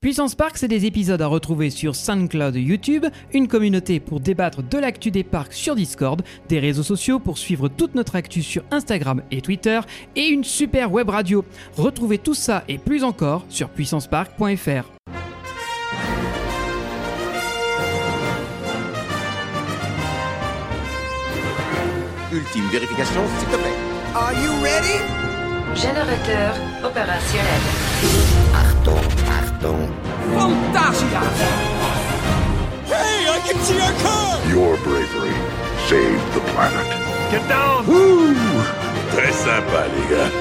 Puissance Park, c'est des épisodes à retrouver sur SoundCloud et YouTube, une communauté pour débattre de l'actu des parcs sur Discord, des réseaux sociaux pour suivre toute notre actu sur Instagram et Twitter, et une super web radio. Retrouvez tout ça et plus encore sur puissancepark.fr. Ultime vérification, s'il te plaît. Are you ready? Générateur opérationnel. Achtung. Fantasia! Hey, I can see our car! Your bravery saved the planet. Get down! Woo! Très sympa, les gars.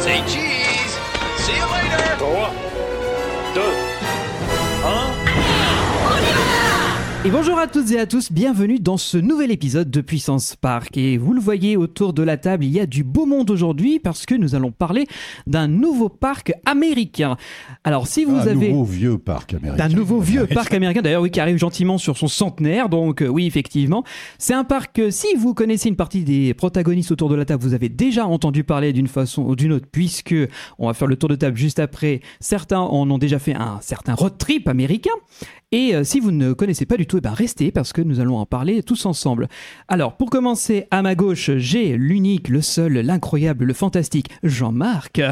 Say cheese! See you later! 3, 2, 1... Et bonjour à toutes et à tous, bienvenue dans ce nouvel épisode de Puissance Park. Et vous le voyez autour de la table, il y a du beau monde aujourd'hui parce que nous allons parler d'un nouveau parc américain. Alors si vous un avez... nouveau vieux parc américain. d'un nouveau vieux parc américain, d'ailleurs oui, qui arrive gentiment sur son centenaire, donc euh, oui, effectivement. C'est un parc, euh, si vous connaissez une partie des protagonistes autour de la table, vous avez déjà entendu parler d'une façon ou d'une autre, puisque on va faire le tour de table juste après. Certains en ont déjà fait un certain road trip américain. Et euh, si vous ne connaissez pas du tout, eh ben restez parce que nous allons en parler tous ensemble. Alors, pour commencer, à ma gauche, j'ai l'unique, le seul, l'incroyable, le fantastique, Jean-Marc.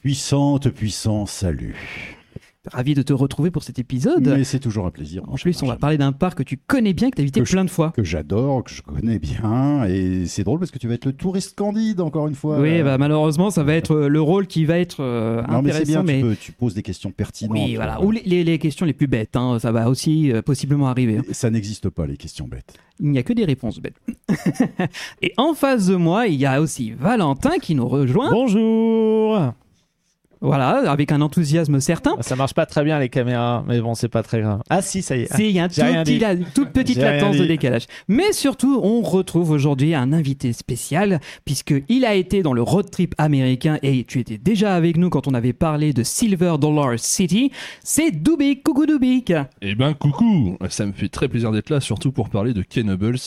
Puissante, puissant, salut. Ravi de te retrouver pour cet épisode. Mais c'est toujours un plaisir. En plus, on va parler d'un parc que tu connais bien, que tu as visité plein de fois. Que j'adore, que je connais bien. Et c'est drôle parce que tu vas être le touriste candide, encore une fois. Oui, bah, malheureusement, ça va être euh, le rôle qui va être euh, non, mais c'est intéressant. bien, mais tu, peux- tu poses des questions pertinentes. oui, voilà. Ou les, les- les questions les plus bêtes, hein, ça va aussi euh, possiblement arriver. hein. Ça n'existe pas, les questions bêtes. Il n'y a que des réponses bêtes. Et en face de moi, il y a aussi Valentin qui nous rejoint. Bonjour Voilà, avec un enthousiasme certain. Ça marche pas très bien les caméras, mais bon, c'est pas très grave. Ah si, ça y est. C'est- Il y a un tout petit la- toute petite latence de décalage. Mais surtout, on retrouve aujourd'hui un invité spécial, puisqu'il a été dans le road trip américain et tu étais déjà avec nous quand on avait parlé de Silver Dollar City. C'est Dubik. Coucou Dubik. Eh ben coucou, ça me fait très plaisir d'être là, surtout pour parler de Kennobles,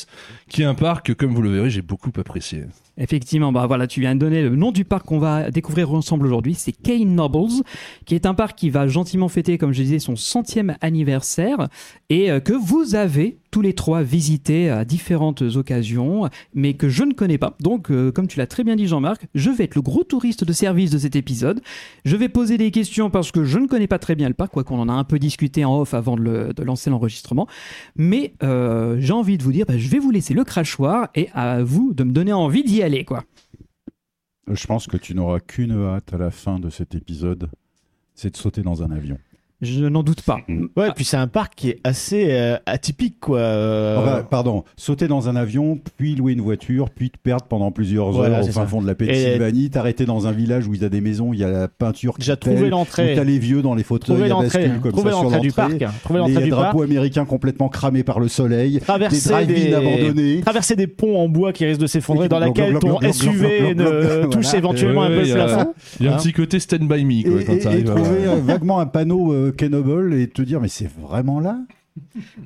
qui est un parc que, comme vous le verrez, j'ai beaucoup apprécié. Effectivement, bah voilà, tu viens de donner le nom du parc qu'on va découvrir ensemble aujourd'hui. C'est Kane Nobles, qui est un parc qui va gentiment fêter, comme je disais, son centième anniversaire et euh, que vous avez tous les trois visité à différentes occasions, mais que je ne connais pas. Donc, euh, comme tu l'as très bien dit, Jean-Marc, je vais être le gros touriste de service de cet épisode. Je vais poser des questions parce que je ne connais pas très bien le parc, quoi qu'on en a un peu discuté en off avant de lancer l'enregistrement. Mais euh, j'ai envie de vous dire, bah, je vais vous laisser le crachoir et à vous de me donner envie d'y aller, quoi. Je pense que tu n'auras qu'une hâte à la fin de cet épisode. C'est de sauter dans un avion. Je n'en doute pas. Ouais, puis c'est un parc qui est assez euh, atypique, quoi. euh, Enfin, pardon, sauter dans un avion, puis louer une voiture, puis te perdre pendant plusieurs Voilà, heures au fin ça. fond de la Pennsylvanie, t'arrêter dans un village où il y a des maisons, il y a la peinture trouver où l'entrée. t'as les vieux dans les fauteuils l'entrée, bascule comme trouver ça sur l'entrée du parc, trouver l'entrée du parc, drapeaux américains complètement cramés par le soleil, des traverser drive-in des... abandonnés. traverser des ponts en bois qui risquent de s'effondrer, dans laquelle ton SUV touche éventuellement un peu le il y a- plafond. Il y a un Hein petit côté stand by me Et, trouver euh, vaguement un panneau Kennoble et te dire mais c'est vraiment là?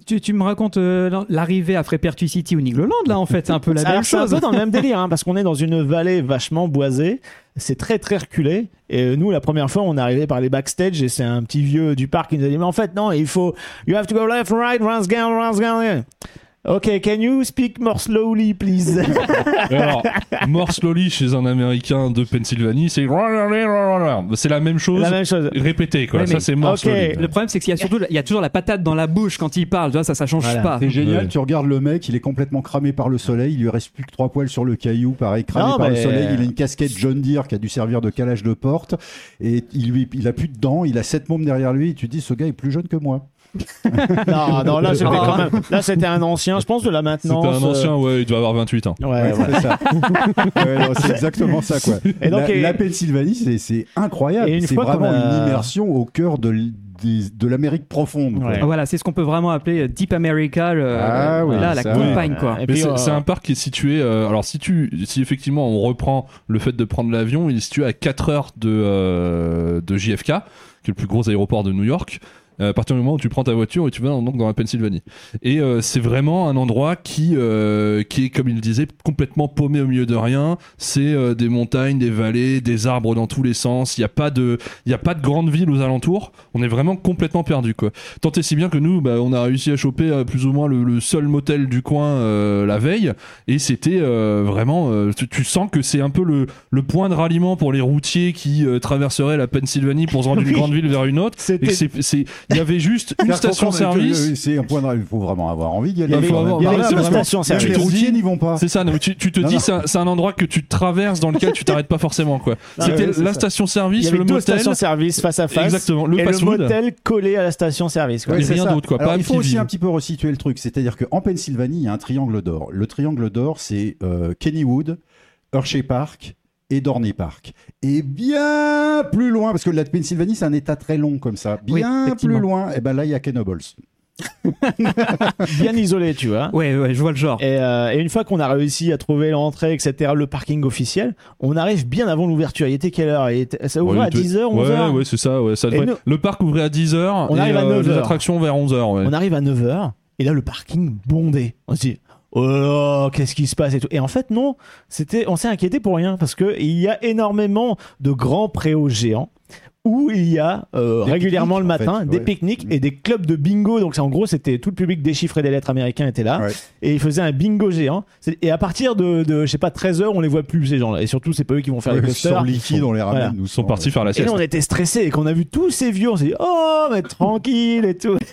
Tu, tu me racontes euh, l'arrivée à Frépertu City ou Nigloland, là, en fait, c'est un peu la même c'est un chose. peu dans le même délire, hein, parce qu'on est dans une vallée vachement boisée. C'est très très reculé. Et euh, nous, la première fois, on est arrivé par les backstage et c'est un petit vieux du parc qui nous a dit, mais en fait, non, il faut, you have to go left, right, runs down, runs down. Ok, can you speak more slowly, please? Alors, more slowly chez un Américain de Pennsylvanie, c'est c'est la même chose, La même chose. répétée quoi. Ouais, ça c'est more ok. slowly. Le problème, c'est qu'il y a surtout, il y a toujours la patate dans la bouche quand il parle, tu vois, ça, ça change Voilà. pas. C'est génial, Ouais. tu regardes le mec, il est complètement cramé par le soleil, il lui reste plus que trois poils sur le caillou, pareil, cramé Non, par le soleil, il a une casquette John Deere qui a dû servir de calage de porte, et il, lui, il a plus de dents, il a sept mômes derrière lui, et tu te dis, ce gars est plus jeune que moi. non, non, là, c'était quand même, là, c'était un ancien, je pense, de la C'était maintenance. un ancien, ouais, il doit avoir 28 ans. euh, Ouais, ouais. C'est ça. Ouais, c'est exactement ça, quoi. Et donc, la, et- la Pennsylvanie, c'est- c'est incroyable. Et une C'est fois vraiment a- une immersion au cœur de, l- des- de l'Amérique profonde. quoi. Voilà, c'est ce qu'on peut vraiment appeler euh, Deep America, le- Ah oui, là, la campagne, quoi. Et Mais puis, c'est euh, c'est un parc qui est situé. euh, alors, si tu, si effectivement on reprend le fait de prendre l'avion, il est situé à 4 heures de, euh, de JFK, qui est le plus gros aéroport de New York. Euh, à partir du moment où tu prends ta voiture et tu vas dans, donc dans la Pennsylvanie. Et euh, c'est vraiment un endroit qui, euh, qui est, comme il disait, complètement paumé au milieu de rien. C'est euh, des montagnes, des vallées, des arbres dans tous les sens. Il n'y a pas de, il a pas de grande ville aux alentours. On est vraiment complètement perdu, quoi. Tant et si bien que nous, bah, on a réussi à choper plus ou moins le, le seul motel du coin euh, la veille, et c'était euh, vraiment, euh, tu, tu sens que c'est un peu le, le point de ralliement pour les routiers qui euh, traverseraient la Pennsylvanie pour se rendre d'une Oui. grande ville vers une autre. Et c'est- il y avait juste une Car station quand on- service. C'est un point de. Il faut vraiment avoir envie d'y aller. Il y avait- quand même. il y avait une c'est vraiment- station Même service. Les routiers n'y vont pas. C'est ça, tu, tu te Non, dis, c'est un, endroit que tu traverses dans lequel tu t'arrêtes pas forcément, quoi. C'était la ça. station Il service, y avait le motel. stations service face à face. Exactement, le et le fast-food. motel collé à la station service. quoi. Ouais, rien d'autre, quoi, il faut aussi un petit peu resituer le truc. C'est-à-dire qu'en Pennsylvanie, il y a un triangle d'or. Le triangle d'or, c'est euh, Kennywood, Hershey Park et Dorney Park. Et bien plus loin, parce que la Pennsylvanie, c'est un état très long comme ça. Bien plus loin, et ben là, il y a Kenobles. Bien isolé, tu vois. Ouais, ouais, je vois le genre. Et, euh, et une fois qu'on a réussi à trouver l'entrée, etc., le parking officiel, on arrive bien avant l'ouverture. Il était quelle heure? Il était- Ça ouvrait Ouais, à il était- 10h, 11h Ouais, ouais, c'est ça, ouais. ça Et devrait- nous- Le parc ouvrait à 10h. On et, arrive à euh, 9 Les heures. attractions vers 11h, ouais. On arrive à 9h, et là, le parking bondé. On se dit, oh là là, qu'est-ce qui se passe et tout. Et en fait, non, c'était, on s'est inquiété pour rien, parce que il y a énormément de grands préaux géants où il y a euh, régulièrement le en matin fait, des ouais. pique-niques et des clubs de bingo. Donc, c'est en gros, c'était tout le public des chiffres et des lettres américains était là. Ouais. Et ils faisaient un bingo géant. Et à partir de, de je sais pas, 13h, on les voit plus, ces gens-là. Et surtout, c'est pas eux qui vont faire les Ouais, coasters. sur liquide, on les ramène. Voilà. Nous Ils sont partis faire la Et sieste. là, on était stressés et qu'on a vu tous ces vieux, on s'est dit, oh, mais tranquille et tout.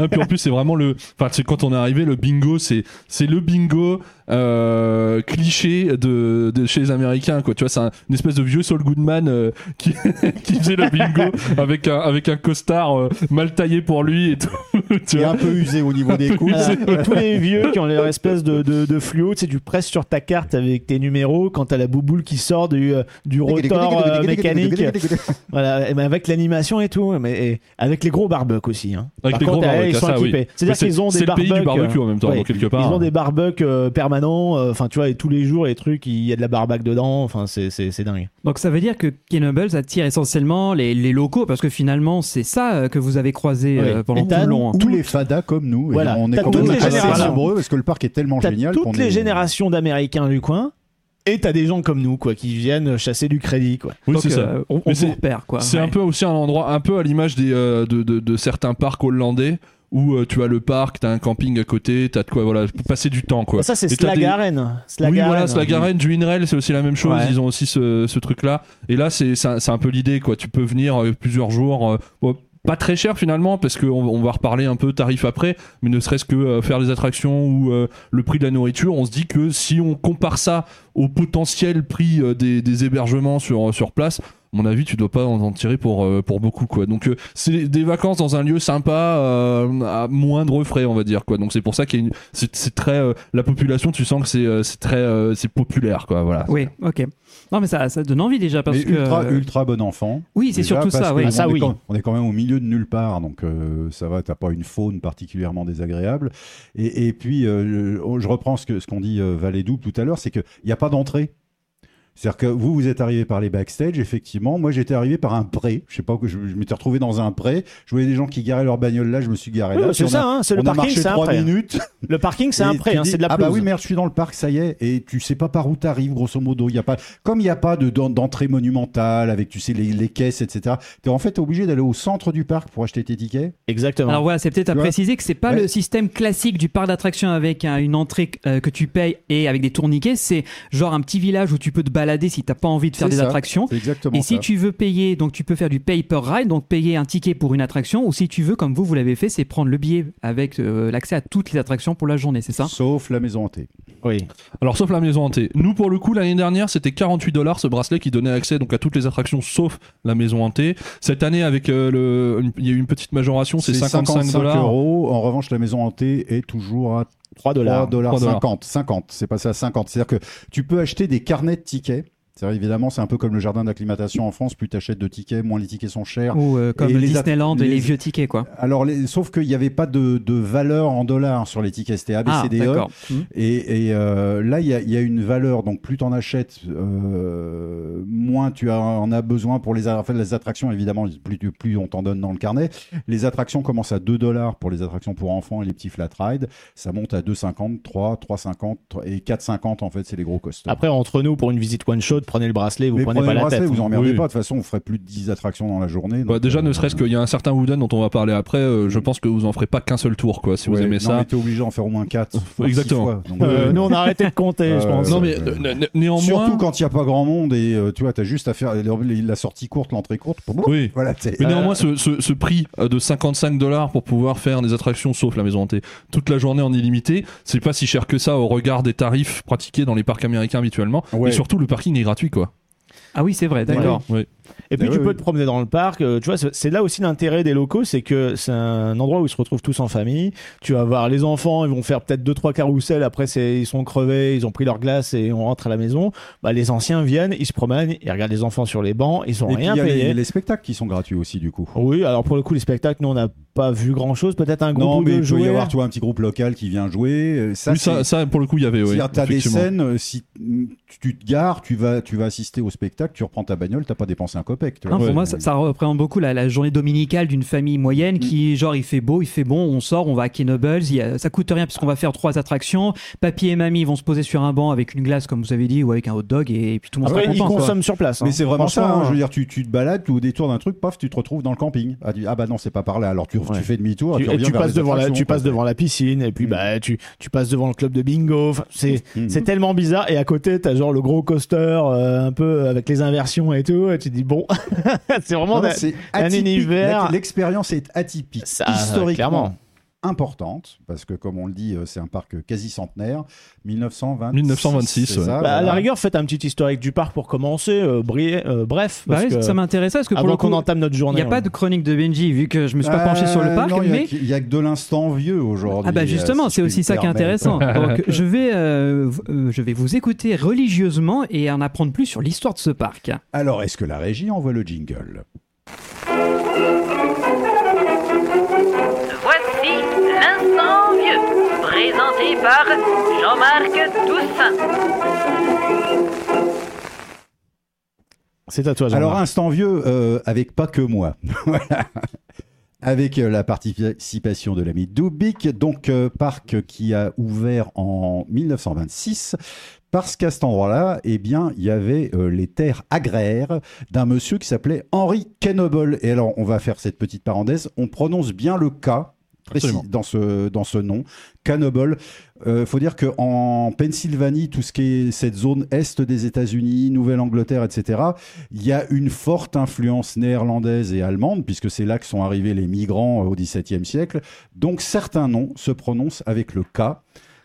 Ouais, puis en plus, c'est vraiment le. Enfin, c'est quand on est arrivé, le bingo, c'est c'est le bingo euh, cliché de, de chez les Américains, quoi. Tu vois, c'est un- une espèce de vieux Saul Goodman euh, qui, qui faisait le bingo avec un, avec un costard euh, mal taillé pour lui et tout. tu C'est vois. un peu usé au niveau des coups. Voilà. Et tous les vieux qui ont leur espèce de, de, de fluo, tu sais, tu presses sur ta carte avec tes numéros quand t'as la bouboule qui sort du, du rotor euh, mécanique. Voilà, et ben avec l'animation et tout, mais et avec les gros barbecues aussi. Hein. Avec Par les contre, gros eh, barbecues, ils sont ça, oui. équipés. C'est-à-dire c'est- qu'ils ont des c'est le pays du barbecue en même temps, ouais. donc, quelque part. Ils ont des barbecues euh, permanents, euh, enfin tu vois, et tous les jours, les trucs, il y a de la barbaque dedans, enfin c'est dingue. Donc ça veut dire que Kenobles attire essentiellement les, les locaux parce que finalement c'est ça euh, que vous avez croisé euh, pendant Et tout le long. hein. Tous les fadas comme nous. Et Voilà. On est quand toutes même les assez générations. nombreux parce que le parc est tellement T'as génial. toutes qu'on les est- générations d'Américains du coin. Et t'as des gens comme nous, quoi, qui viennent chasser du crédit, quoi. Oui, Donc, c'est ça. euh, on, on Mais vous c'est- repère quoi. C'est Ouais. un peu aussi un endroit, un peu à l'image des, euh, de, de, de certains parcs hollandais où euh, tu as le parc, t'as un camping à côté, t'as de quoi voilà, pour passer du temps quoi. Ça, c'est Et t'as des- Slagaren. Oui, Slagaren. voilà, Slagaren, du Inrail, c'est aussi la même chose. Ouais. Ils ont aussi ce, ce truc-là. Et là, c'est c'est un, c'est un peu l'idée, quoi. Tu peux venir euh, plusieurs jours. euh, bon, pas très cher finalement, parce qu'on on va reparler un peu tarif après, mais ne serait-ce que euh, faire des attractions ou euh, le prix de la nourriture, on se dit que si on compare ça au potentiel prix euh, des, hébergements sur, sur place, à mon avis, tu dois pas en, tirer pour, pour beaucoup, quoi. Donc, c'est des vacances dans un lieu sympa, à moindre frais, on va dire, quoi. Donc, c'est pour ça qu'il c'est, très, la population, tu sens que c'est, très, c'est populaire, quoi, voilà. Oui, ok. Non mais ça, ça donne envie déjà parce Mais que ultra, ultra bon enfant. oui c'est surtout ça. que on, ça, est oui. quand, on est quand même au milieu de nulle part, donc euh, ça va, t'as pas une faune particulièrement désagréable. Et, et puis, euh, je je reprends ce que ce qu'on dit euh, Valet Double tout à l'heure, c'est qu'il n'y a pas d'entrée. C'est-à-dire que vous, vous êtes arrivé par les backstage, effectivement. Moi, j'étais arrivé par un pré. Je sais pas, que je, je m'étais retrouvé dans un pré. Je voyais des gens qui garaient leur bagnole là, je me suis garé Oui, là. c'est ça, a- hein, c'est le parking, c'est un pré. minutes. Le parking, c'est un hein, dis, c'est de la Ah pelouse. bah oui, merde, je suis dans le parc, ça y est. Et tu sais pas par où t'arrives, grosso modo. Il y a pas, comme il n'y a pas de d'en- d'entrée monumentale avec, tu sais, les, les caisses, etc. T'es en fait obligé d'aller au centre du parc pour acheter tes tickets. Exactement. Alors voilà, c'est peut-être à Tu préciser que c'est pas Ouais. le système classique du parc d'attractions avec un- une entrée euh, que tu payes et avec des tourniquets. C'est genre un petit village où tu peux te balader si t'as pas envie de faire des ça. attractions. Exactement Et si tu veux payer, donc tu peux faire du pay per ride, donc payer un ticket pour une attraction, ou si tu veux, comme vous, vous l'avez fait, c'est prendre le billet avec euh, l'accès à toutes les attractions pour la journée, c'est ça? Sauf la maison hantée. oui. Alors, sauf la maison hantée. Nous, pour le coup, l'année dernière, c'était 48 dollars ce bracelet qui donnait accès donc à toutes les attractions sauf la maison hantée. Cette année, avec euh, le, une- il y a eu une petite majoration, c'est 55 dollars. euros. En revanche, la maison hantée est toujours à 3 dollars. 3 dollars 3 dollars. 50. 50. C'est passé à 50. C'est-à-dire que tu peux acheter des carnets de tickets C'est évidemment, c'est un peu comme le jardin d'acclimatation en France. Plus tu achètes de tickets, moins les tickets sont chers. Ou euh, comme Et les Disneyland at- et les les- vieux tickets, quoi. Alors, les- sauf qu'il n'y avait pas de, de valeur en dollars sur les tickets. C'était Ah, ABCDE. d'accord. Hmm. Et, et, euh, là, il y, a- il y a une valeur. Donc, plus tu en achètes, euh, moins tu as- en as besoin pour les, a- enfin, les attractions. Évidemment, plus, tu- plus on t'en donne dans le carnet. Les attractions commencent à 2 dollars pour les attractions pour enfants et les petits flat rides. Ça monte à 2,50, 3, 3,50 et 4,50 en fait, c'est les gros coasters. Après, entre nous, pour une visite one shot, prenez le bracelet, vous Mais prenez prenez pas le la bracelet, tête. vous emmerdez Oui. pas. De toute façon, on ferait plus de 10 attractions dans la journée. Bah, déjà, euh, ne serait-ce qu'il y a un certain Wooden dont on va parler après, euh, je pense que vous en ferez pas qu'un seul tour, quoi, si vous aimez non, ça. mais t'es obligé d'en faire au moins 4. Exactement. Euh, nous, on a arrêté de compter, je pense. Non, mais né- néanmoins. Surtout quand il n'y a pas grand monde et tu vois, t'as juste à faire la sortie courte, l'entrée courte. Oui. Voilà, Mais néanmoins, ce, prix de 55 dollars pour pouvoir faire des attractions, sauf la maison hantée, toute la journée en illimité, c'est pas si cher que ça au regard des tarifs pratiqués dans les parcs américains habituellement. Ouais. Et surtout, le parking est gratuit, quoi. Ah oui, c'est vrai, d'accord. Et puis Ah tu oui, peux oui. te promener dans le parc. euh, tu vois, c'est là aussi l'intérêt des locaux, c'est que c'est un endroit où ils se retrouvent tous en famille. Tu vas voir les enfants, ils vont faire peut-être deux trois carousels. Après, ils sont crevés, ils ont pris leur glace et on rentre à la maison. Bah, les anciens viennent, ils se promènent, ils regardent les enfants sur les bancs, ils ont Et puis, rien il y a payé. les, les spectacles qui sont gratuits aussi, du coup. Oui, alors pour le coup, les spectacles, nous on n'a pas vu grand chose. Peut-être un groupe Non, mais il peut y avoir tu vois, un petit groupe local qui vient jouer. euh, Ça, oui, ça, c'est- ça, pour le coup, il y avait, oui. C'est-à-dire, t'as des scènes, euh, si tu te gares, tu vas, tu vas assister au spectacle, tu reprends ta bagnole, t'as pas dépensé un copec. tu Non, vois. pour moi, ça, ça représente beaucoup la, la journée dominicale d'une famille moyenne qui, genre, il fait beau, il fait bon, on sort, on va à Kenobles, il a- ça coûte rien puisqu'on va faire trois attractions. Papy et mamie vont se poser sur un banc avec une glace, comme vous avez dit, ou avec un hot dog, et, puis tout le monde Après, sera ils content. quoi. consomment sur place. hein. Mais c'est vraiment ça, hein, je veux dire, tu, tu te balades, tu au détour d'un truc, paf, tu te retrouves dans le camping. Ah, tu- ah bah non, c'est pas par là, alors tu, tu Ouais. fais demi-tour, Tu, tu, et reviens tu vers passes les devant la, attractions, tu quoi. passes devant la piscine et puis Mm. bah tu, tu passes devant le club de bingo. Enfin, c'est c'est tellement bizarre et à côté t'as genre le gros coaster euh, un peu avec les inversions et tout. Et tu dis bon, c'est vraiment Non, un univers. L'expérience est atypique, Ça, historiquement. Importante, parce que comme on le dit, euh, c'est un parc quasi centenaire, 1920 1926, c'est ouais. ça, Bah, à la rigueur, faites un petit historique du parc pour commencer. euh, euh, bref, Bah parce oui, que ça m'intéressait parce que pour qu'on entame notre il journée. n'y a pas de chronique de Benji, vu que je me suis pas penché sur le parc, non, il mais. que- Il y, a que de l'instant vieux aujourd'hui. Ah bah justement, si c'est aussi ça qui est intéressant. Donc je vais, je vais vous écouter religieusement et en apprendre plus sur l'histoire de ce parc. Alors, est-ce que la régie envoie le jingle? Présenté par Jean-Marc Toussaint. C'est à toi, Jean. Alors, instant vieux, euh, avec pas que moi. voilà. Avec euh, la participation de l'ami Dubik, donc euh, parc qui a ouvert en 1926. Parce qu'à cet endroit-là, eh bien, il y avait euh, les terres agraires d'un monsieur qui s'appelait Henry Kenoble. Et alors, on va faire cette petite parenthèse. On prononce bien le K précis Absolument. dans ce, dans ce nom, Cannibal. Euh, faut dire qu'en Pennsylvanie, tout ce qui est cette zone est des États-Unis, Nouvelle-Angleterre, etc., il y a une forte influence néerlandaise et allemande, puisque c'est là que sont arrivés les migrants euh, au XVIIe siècle. Donc certains noms se prononcent avec le K.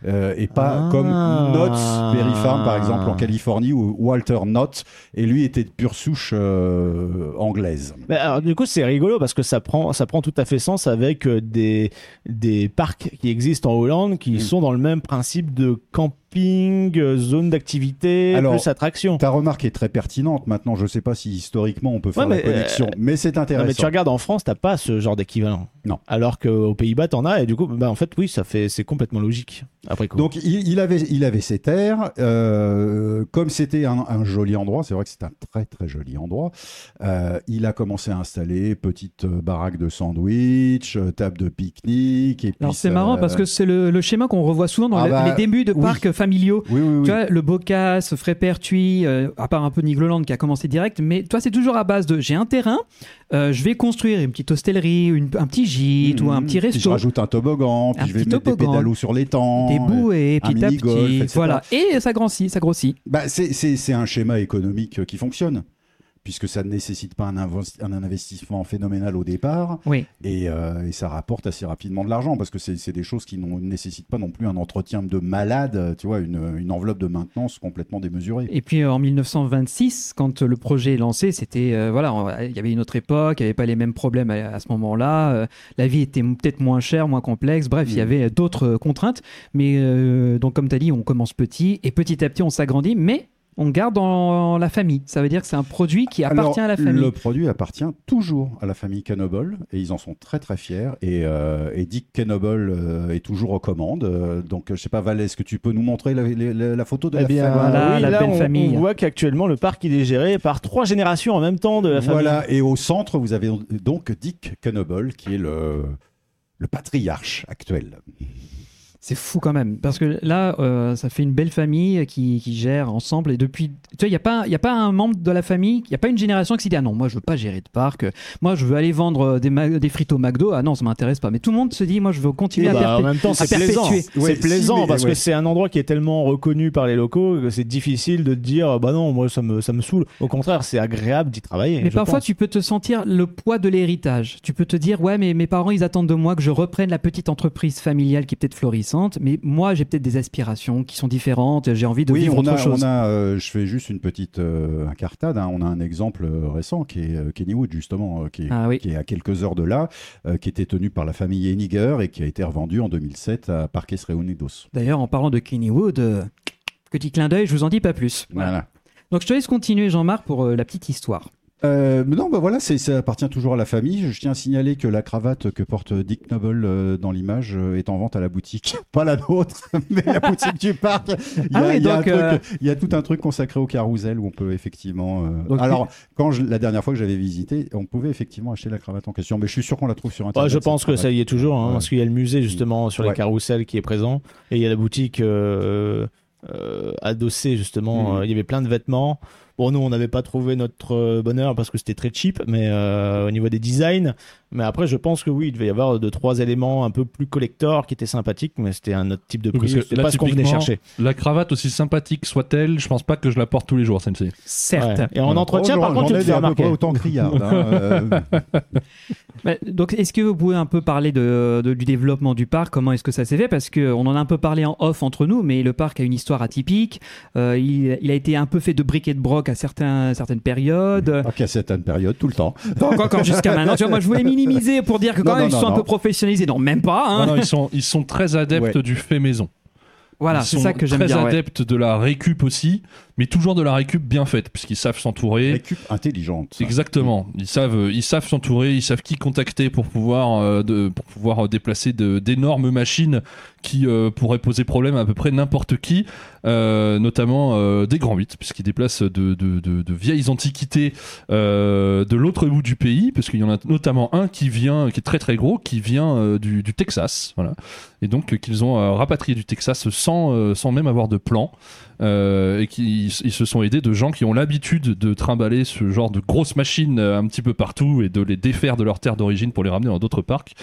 euh, et pas Ah. comme Knott's Berry Farm par exemple en Californie où Walter Knott et lui était de pure souche euh, anglaise. Alors, du coup, c'est rigolo parce que ça prend, ça prend tout à fait sens avec euh, des, des parcs qui existent en Hollande qui Mm. sont dans le même principe de camping, euh, zone d'activité, plus attraction. Ta remarque est très pertinente. Maintenant, je ne sais pas si historiquement on peut faire Ouais, la mais, connexion, euh, mais c'est Non, intéressant. mais tu regardes en France, t'as pas ce genre d'équivalent. Non. Alors qu'aux Pays-Bas, t'en as, et du coup, bah, en fait, oui, ça fait, c'est complètement logique. Après coup. Donc il, il avait, il avait ses terres. euh, comme c'était un, un joli endroit, c'est vrai que c'est un très très joli endroit. euh, il a commencé à installer petite baraque de sandwich, table de pique-nique. Et Alors c'est marrant parce que c'est le, le schéma qu'on revoit souvent dans Ah le- bah, les débuts de oui. parcs familiaux. Oui. Tu vois, le Bocas, Frépertuis, euh, à part un peu Nigloland qui a commencé direct, mais toi, c'est toujours à base de j'ai un terrain, euh, je vais construire une petite hostellerie, une- un petit gîte ou un Mhm. petit Puis je resto, rajoute un toboggan, puis Un je vais mettre des pédalos sur les temps. des bouées, un petit à mini-golf, petit. etc. Voilà. Et ça grossit, ça grossit. Bah, c'est- un schéma économique euh, qui fonctionne, puisque ça ne nécessite pas un, investi- un investissement phénoménal au départ, Oui. et, euh, et ça rapporte assez rapidement de l'argent, parce que c'est des choses qui ne nécessitent pas non plus un entretien de malade, tu vois, une, une enveloppe de maintenance complètement démesurée. Et puis euh, en 1926, quand le projet est lancé, c'était euh, voilà, il y avait une autre époque, il n'y avait pas les mêmes problèmes à, à ce moment-là. euh, la vie était peut-être moins chère, moins complexe. Bref, il y Mhm. avait d'autres contraintes. Mais donc, comme tu as dit, on commence petit et petit à petit, on s'agrandit. Mais on garde dans la famille. Ça veut dire que c'est un produit qui appartient Alors, à la famille. Le produit appartient toujours à la famille Kenoble et ils en sont très très fiers. Et, euh, et Dick Kenoble euh, est toujours aux commandes. Euh, donc, je sais pas, Val, est-ce que tu peux nous montrer la, la- la photo de Eh la bien, famille? Voilà, oui, la là, belle on, famille. on voit qu'actuellement, le parc, il est géré par trois générations en même temps de la famille. Voilà, et au centre, vous avez donc Dick Kenoble qui est le, le patriarche actuel. C'est fou quand même, parce que là, euh, ça fait une belle famille qui, qui gère ensemble. Et depuis, tu vois, il n'y a, pas- y a pas un membre de la famille, il n'y a pas une génération qui s'est dit Ah non, moi je veux pas gérer de parc, moi je veux aller vendre des, frites au McDo, ah non, ça m'intéresse pas. Mais tout le monde se dit Moi je veux continuer Et à, bah, en perpé- même temps, c'est plaisant. Ouais, c'est plaisant si, mais- parce ouais. que c'est un endroit qui est tellement reconnu par les locaux que c'est difficile de te dire bah non, moi ça me, ça me saoule. Au contraire, c'est agréable d'y travailler. Mais parfois, pense. tu peux te sentir le poids de l'héritage. Tu peux te dire, ouais, mais mes parents, ils attendent de moi que je reprenne la petite entreprise familiale qui peut-être mais moi, j'ai peut-être des aspirations qui sont différentes. J'ai envie de Oui, vivre on autre chose. on a euh, je fais juste une petite euh, incartade. hein. On a un exemple euh, récent qui est euh, Kennywood, justement, qui, est, Ah oui. qui est à quelques heures de là, qui était tenu par la famille Eniger et qui a été revendu en 2007 à Parques Reunidos. D'ailleurs, en parlant de Kennywood, euh, petit clin d'œil, je vous en dis pas plus. Voilà. Donc, je te laisse continuer, Jean-Marc, pour la petite histoire. Euh, non, bah voilà, c'est- ça appartient toujours à la famille. Je tiens à signaler que la cravate que porte Dick Noble euh, dans l'image euh, est en vente à la boutique, pas la nôtre, mais la boutique du parc. Il y a, Ah oui, il y a un donc, truc- euh, il y a tout un truc consacré au carrousel où on peut effectivement. euh, Donc, Alors, quand je- la dernière fois que j'avais visité, on pouvait effectivement acheter la cravate en question, mais je suis sûr qu'on la trouve sur Ouais, internet. je pense que ça y est toujours, hein, Ouais. parce qu'il y a le musée justement sur les Ouais. carousels qui est présent, et il y a la boutique euh, euh, adossée justement. Euh, il y avait plein de vêtements. Bon, nous, on n'avait pas trouvé notre euh, bonheur parce que c'était très cheap, mais euh, au niveau des designs. Mais après, je pense que oui, il devait y avoir deux trois éléments un peu plus collector qui étaient sympathiques, mais c'était un autre type de prix. parce que C'était là, pas ce qu'on venait typiquement, chercher. La cravate, aussi sympathique soit-elle, je pense pas que je la porte tous les jours, Sensei. Certes. Ouais. Et en Voilà. entretien, Oh, par contre, tu te ai fais à peu remarquer. près autant criard. hein, euh, donc, est-ce que vous pouvez un peu parler de, de- du développement du parc? Comment est-ce que ça s'est fait? Parce qu'on en a un peu parlé en off entre nous, mais le parc a une histoire atypique. Euh, il, il a été un peu fait de briques et de broc à certains, certaines périodes. pas qu'à certaines périodes, tout le temps. Donc, encore jusqu'à maintenant. Tu vois, moi, je voulais minimiser pour dire que quand Non, même, non, ils non, sont un peu professionnalisés. Non, même pas. hein. Non, non, ils, sont, ils sont très adeptes Ouais. du fait maison. voilà, c'est ça que j'aime Très bien. ouais. adeptes de la récup aussi, mais toujours de la récup bien faite, puisqu'ils savent s'entourer. Récup intelligente. ça. Exactement. Ils savent, euh, ils savent s'entourer, ils savent qui contacter pour pouvoir, euh, de, pour pouvoir euh, déplacer d'énormes machines qui euh, pourraient poser problème à peu près n'importe qui, euh, notamment des grands 8, puisqu'ils déplacent de, de- de- de vieilles antiquités de l'autre bout du pays, parce qu'il y en a notamment un qui vient, qui est très très gros, qui vient du, du Texas, voilà, et donc qu'ils ont rapatrié du Texas sans, sans même avoir de plan. Euh, et qui ils se sont aidés de gens qui ont l'habitude de trimballer ce genre de grosses machines euh, un petit peu partout et de les défaire de leur terre d'origine pour les ramener dans d'autres parcs.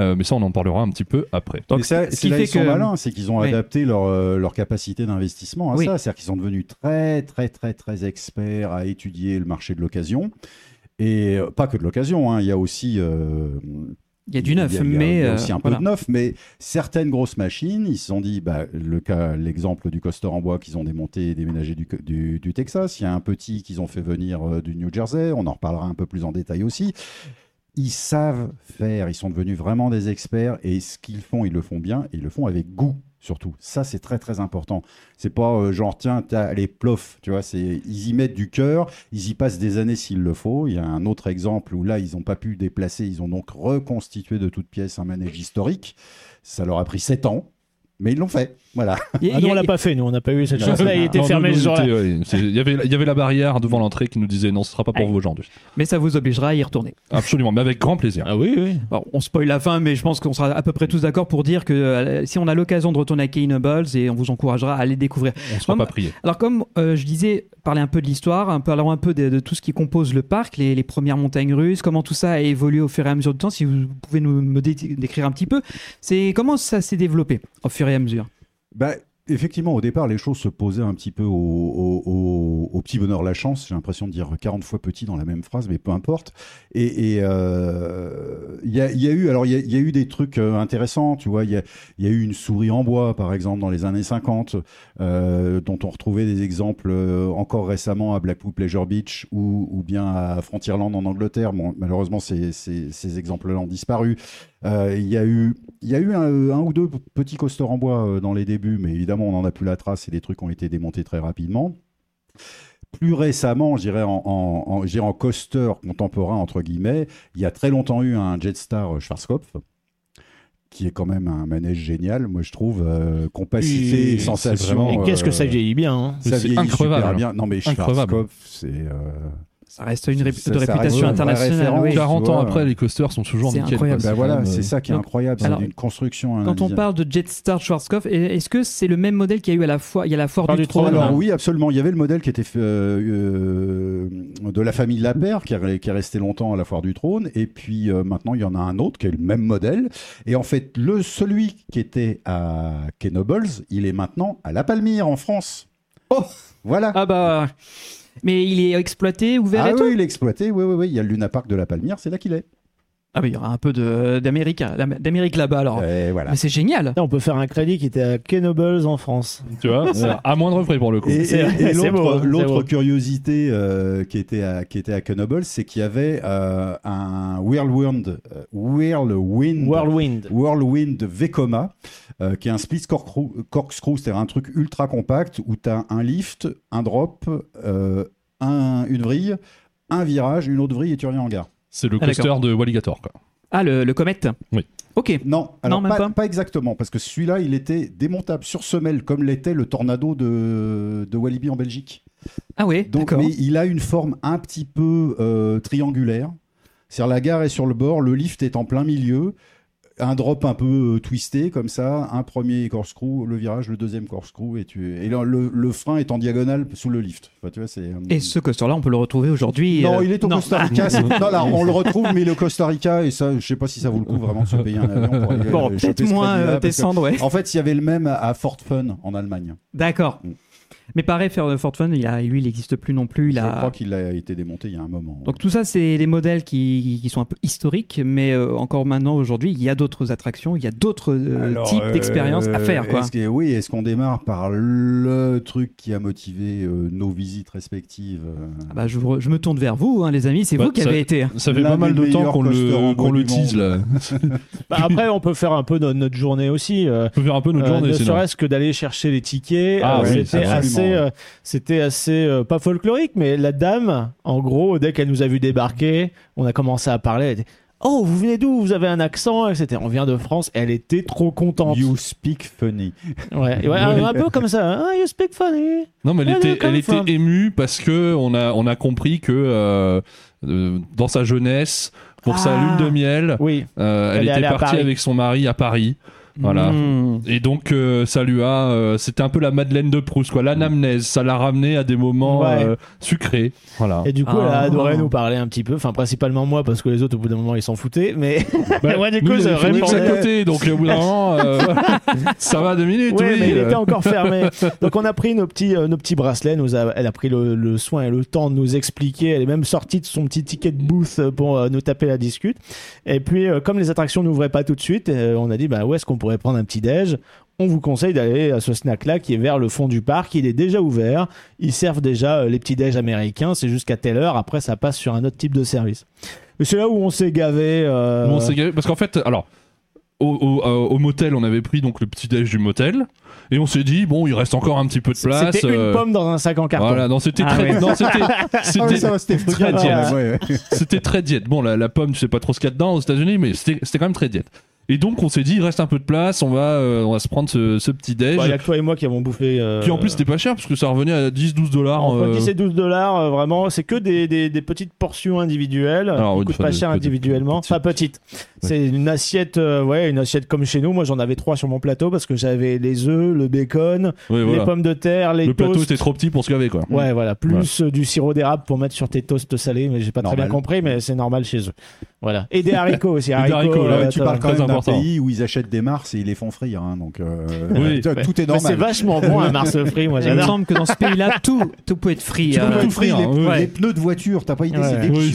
Euh, mais ça, on en parlera un petit peu après. Donc, ça, ce c'est qui là fait ils sont que- malins, c'est qu'ils ont Oui. adapté leur, euh, leur capacité d'investissement à Oui. ça. C'est-à-dire qu'ils sont devenus très, très, très, très experts à étudier le marché de l'occasion. Et pas que de l'occasion, hein, il y a aussi. euh, Il y a du neuf, a- mais. il y a aussi un voilà. peu de neuf, mais certaines grosses machines, ils se sont dit, bah, le cas, l'exemple du coaster en bois qu'ils ont démonté et déménagé du, du, du Texas, il y a un petit qu'ils ont fait venir euh, du New Jersey, on en reparlera un peu plus en détail aussi. Ils savent faire, ils sont devenus vraiment des experts et ce qu'ils font, ils le font bien et ils le font avec goût surtout. Ça, c'est très très important. C'est pas euh, genre, tiens, t'as les plof, tu vois, c'est, ils y mettent du cœur, ils y passent des années s'il le faut. Il y a un autre exemple où là, ils n'ont pas pu déplacer, ils ont donc reconstitué de toutes pièces un manège historique. Ça leur a pris 7 ans, mais ils l'ont fait. Voilà. Ah non, a- on l'a pas fait, nous, on n'a pas eu cette chance-là. Il était Non, fermé nous, ce jour-là. ouais, Il y avait, il y avait la barrière devant l'entrée qui nous disait non, ce sera pas pour vous aujourd'hui. Mais ça vous obligera à y retourner. Absolument, mais avec grand plaisir. Ah oui, oui. Bon, on spoil la fin, mais je pense qu'on sera à peu près tous d'accord pour dire que euh, si on a l'occasion de retourner à Keynobles, et on vous encouragera à aller découvrir. On sera Comme- pas prié. Alors comme euh, je disais, parler un peu de l'histoire, un peu, alors un peu de, de tout ce qui compose le parc, les, les premières montagnes russes, comment tout ça a évolué au fur et à mesure du temps, si vous pouvez nous me dé- décrire un petit peu, c'est comment ça s'est développé au fur et à mesure? Bah, effectivement, au départ, les choses se posaient un petit peu au, petit bonheur la chance. J'ai l'impression de dire 40 fois petit dans la même phrase, mais peu importe. Et euh, il y, a, eu, alors il y a, eu des trucs euh, intéressants, tu vois. Il y a, eu une souris en bois, par exemple, dans les années 50, euh, dont on retrouvait des exemples encore récemment à Blackpool Pleasure Beach ou, bien à Frontierland en Angleterre. Bon, malheureusement, ces exemples-là ont disparu. Euh, Il y a eu, il y a eu un, un ou deux petits coasters en bois euh, dans les débuts, mais évidemment, on n'en a plus la trace et les trucs ont été démontés très rapidement. Plus récemment, je dirais en, en, en, je dirais en coaster contemporain, entre guillemets, il y a très longtemps eu un Jetstar Schwarzkopf, qui est quand même un manège génial, moi je trouve, euh, compacité, Et sensation. vraiment- Et qu'est-ce que ça euh, vieillit bien hein. ça vieillit increvable. super bien. Non mais. Schwarzkopf, c'est... euh, Ça reste une Ça- de ça réputation reste une internationale. référence. oui. Tu 40 vois, ans après, euh, les coasters sont toujours nickel. incroyable. bah voilà, c'est ça qui est Donc, incroyable, c'est d'une construction. Quand on parle de Jetstar Schwarzkopf, est-ce que c'est le même modèle qu'il y a eu à la foire, il y a la foire Foire du, du Trône, Alors hein oui, absolument. Il y avait le modèle qui était fait, euh, euh, de la famille Lapère, qui, est- qui est resté longtemps à la foire du trône, et puis euh, maintenant il y en a un autre qui est le même modèle. Et en fait, le celui qui était à Kenobles, il est maintenant à La Palmyre en France. Oh, voilà. Ah bah. Mais il est exploité, ouvert Ah et tout oui, il est exploité. Oui, oui, oui. Il y a le Luna Park de La Palmyre, c'est là qu'il est. Ah bah il y aura un peu d'Amérique d'Amérique là-bas alors. Et voilà. Mais c'est génial Là, on peut faire un crédit qui était à Kenobles en France. Tu vois, à moindre frais pour le coup. Et, l'autre beau. curiosité euh, qui était à qui était à Kenobles, c'est qu'il y avait euh, un Whirlwind euh, Whirlwind Whirlwind. Whirlwind Vekoma, euh, qui est un split corkscrew, corkscrew, c'est-à-dire un truc ultra compact où tu as un lift, un drop, euh, un- une vrille, un virage, une autre vrille et tu reviens en gare. C'est le Ah, coaster de Walligator. Quoi. Ah le, le Comet Oui. Ok. Non, alors même pas, pas. exactement, parce que celui-là, il était démontable sur semelle, comme l'était le tornado de, de Walibi en Belgique. Ah ouais, Donc, d'accord. mais il a une forme un petit peu euh, triangulaire. C'est-à-dire la gare est sur le bord, le lift est en plein milieu, un drop un peu euh, twisté comme ça, un premier corkscrew, le virage, le deuxième corkscrew, et, tu... et le, le- le frein est en diagonale sous le lift. Enfin, tu vois, c'est, euh, Et ce coaster-là, on peut le retrouver aujourd'hui. non, euh, il est au Costa Rica. non, là, on le retrouve, mais au Costa Rica, et ça, je sais pas si ça vaut le coup vraiment de se payer un avion pour aller Bon, choper peut-être ce moins euh, que- descendre, ouais. En fait, il y avait le même à Fort Fun en Allemagne. D'accord. Mm. Mais pareil, faire Fort Fun, il a, lui, il n'existe plus non plus. Il Je a... crois qu'il a été démonté il y a un moment. Donc tout ça, c'est des modèles qui, qui sont un peu historiques, mais euh, encore maintenant, aujourd'hui, il y a d'autres attractions, il y a d'autres euh, types euh, d'expériences à faire. Quoi. Est-ce que- oui, est-ce qu'on démarre par le truc qui a motivé euh, nos visites respectives euh, Ah bah, je, me tourne vers vous, hein, les amis, c'est Bah, vous qui ça- avez été. Ça fait pas mal de temps qu'on le, tease là. Bah, après, on peut faire un peu notre, notre journée aussi. euh, On peut faire un peu notre euh, journée ne serait-ce que d'aller chercher les tickets. Ah euh, oui, c'était absolument, assez, ouais. euh, c'était assez euh, pas folklorique, mais la dame, en gros, dès qu'elle nous a vu débarquer, on a commencé à parler. Elle était, Oh, vous venez d'où? Vous avez un accent, etc. On vient de France. Elle était trop contente. You speak funny. Ouais, ouais, un, un peu comme ça. Ah, you speak funny. Non, mais elle était, elle émue parce que on a, on a compris que euh, euh, dans sa jeunesse, pour sa Ah. lune de miel, Oui. euh, elle, Elle est était allée à partie Paris. avec son mari à Paris. Voilà. Mmh. Et donc, euh, ça lui a. euh, C'était un peu la Madeleine de Proust, quoi. L'anamnèse. Ça l'a ramené à des moments Ouais. euh, sucrés. Voilà. Et du coup, elle a Ah. adoré nous parler un petit peu. Enfin, principalement moi, parce que les autres, au bout d'un moment, ils s'en foutaient. Mais Bah, moi, du coup, il ça à côté, donc au bout d'un moment, euh, ça va deux minutes. Oui, oui, mais il était encore fermé. Donc on a pris nos petits, euh, nos petits bracelets. Nous a- elle a pris le, le soin et le temps de nous expliquer. Elle est même sortie de son petit ticket de booth pour euh, nous taper la discute. Et puis, euh, comme les attractions n'ouvraient pas tout de suite, euh, on a dit bah où est-ce qu'on pourrait prendre un petit déj on vous conseille d'aller à ce snack-là qui est vers le fond du parc. Il est déjà ouvert. Ils servent déjà euh, les petits déj américains. C'est jusqu'à telle heure. Après, ça passe sur un autre type de service. Et c'est là où on s'est gavé. euh, Bon, c'est gavé, parce qu'en fait, alors, au, au, euh, au motel, on avait pris donc le petit déj du motel, et on s'est dit bon, il reste encore un petit peu de place. C'était une pomme dans un sac en carton. Voilà, non, c'était Ah très, ouais. non, c'était, Ah c'était, très diète. ouais. C'était très diète. Bon, la, la pomme, tu sais pas trop ce qu'il y a dedans aux États-Unis, mais c'était, c'était quand même très diète. Et donc, on s'est dit, il reste un peu de place, on va, euh, on va se prendre ce, ce petit déj. Bah, Il y a que toi et moi qui avons bouffé. euh, Puis en plus, c'était pas cher parce que ça revenait à 10-12 dollars. Entre euh, 10 et 12 dollars, euh, vraiment, c'est que des, des, des petites portions individuelles Alors, enfin, pas cher individuellement. petites. Enfin, petite. C'est une assiette, euh, ouais, une assiette comme chez nous. Moi, j'en avais trois sur mon plateau parce que j'avais les œufs, le bacon, ouais, voilà. les pommes de terre, les Le plateau était trop petit pour se gaver, quoi. Ouais, voilà. Plus euh, du sirop d'érable pour mettre sur tes toasts salés, mais j'ai pas très Normal. bien compris, mais c'est normal chez eux. Voilà. Et des haricots aussi. des haricots, haricots, là, Ouais, tu parles quand très même d'un important. pays où ils achètent des mars et ils les font frire, hein, donc euh, Oui. tout tout est Mais c'est normal. vachement bon un Mars frit, moi Il me j'adore. semble que dans ce pays-là, tout, tout peut être free. Tu peux euh, tout frire, les, hein, les ouais. pneus de voiture, t'as pas idée, Ouais. c'est Oui,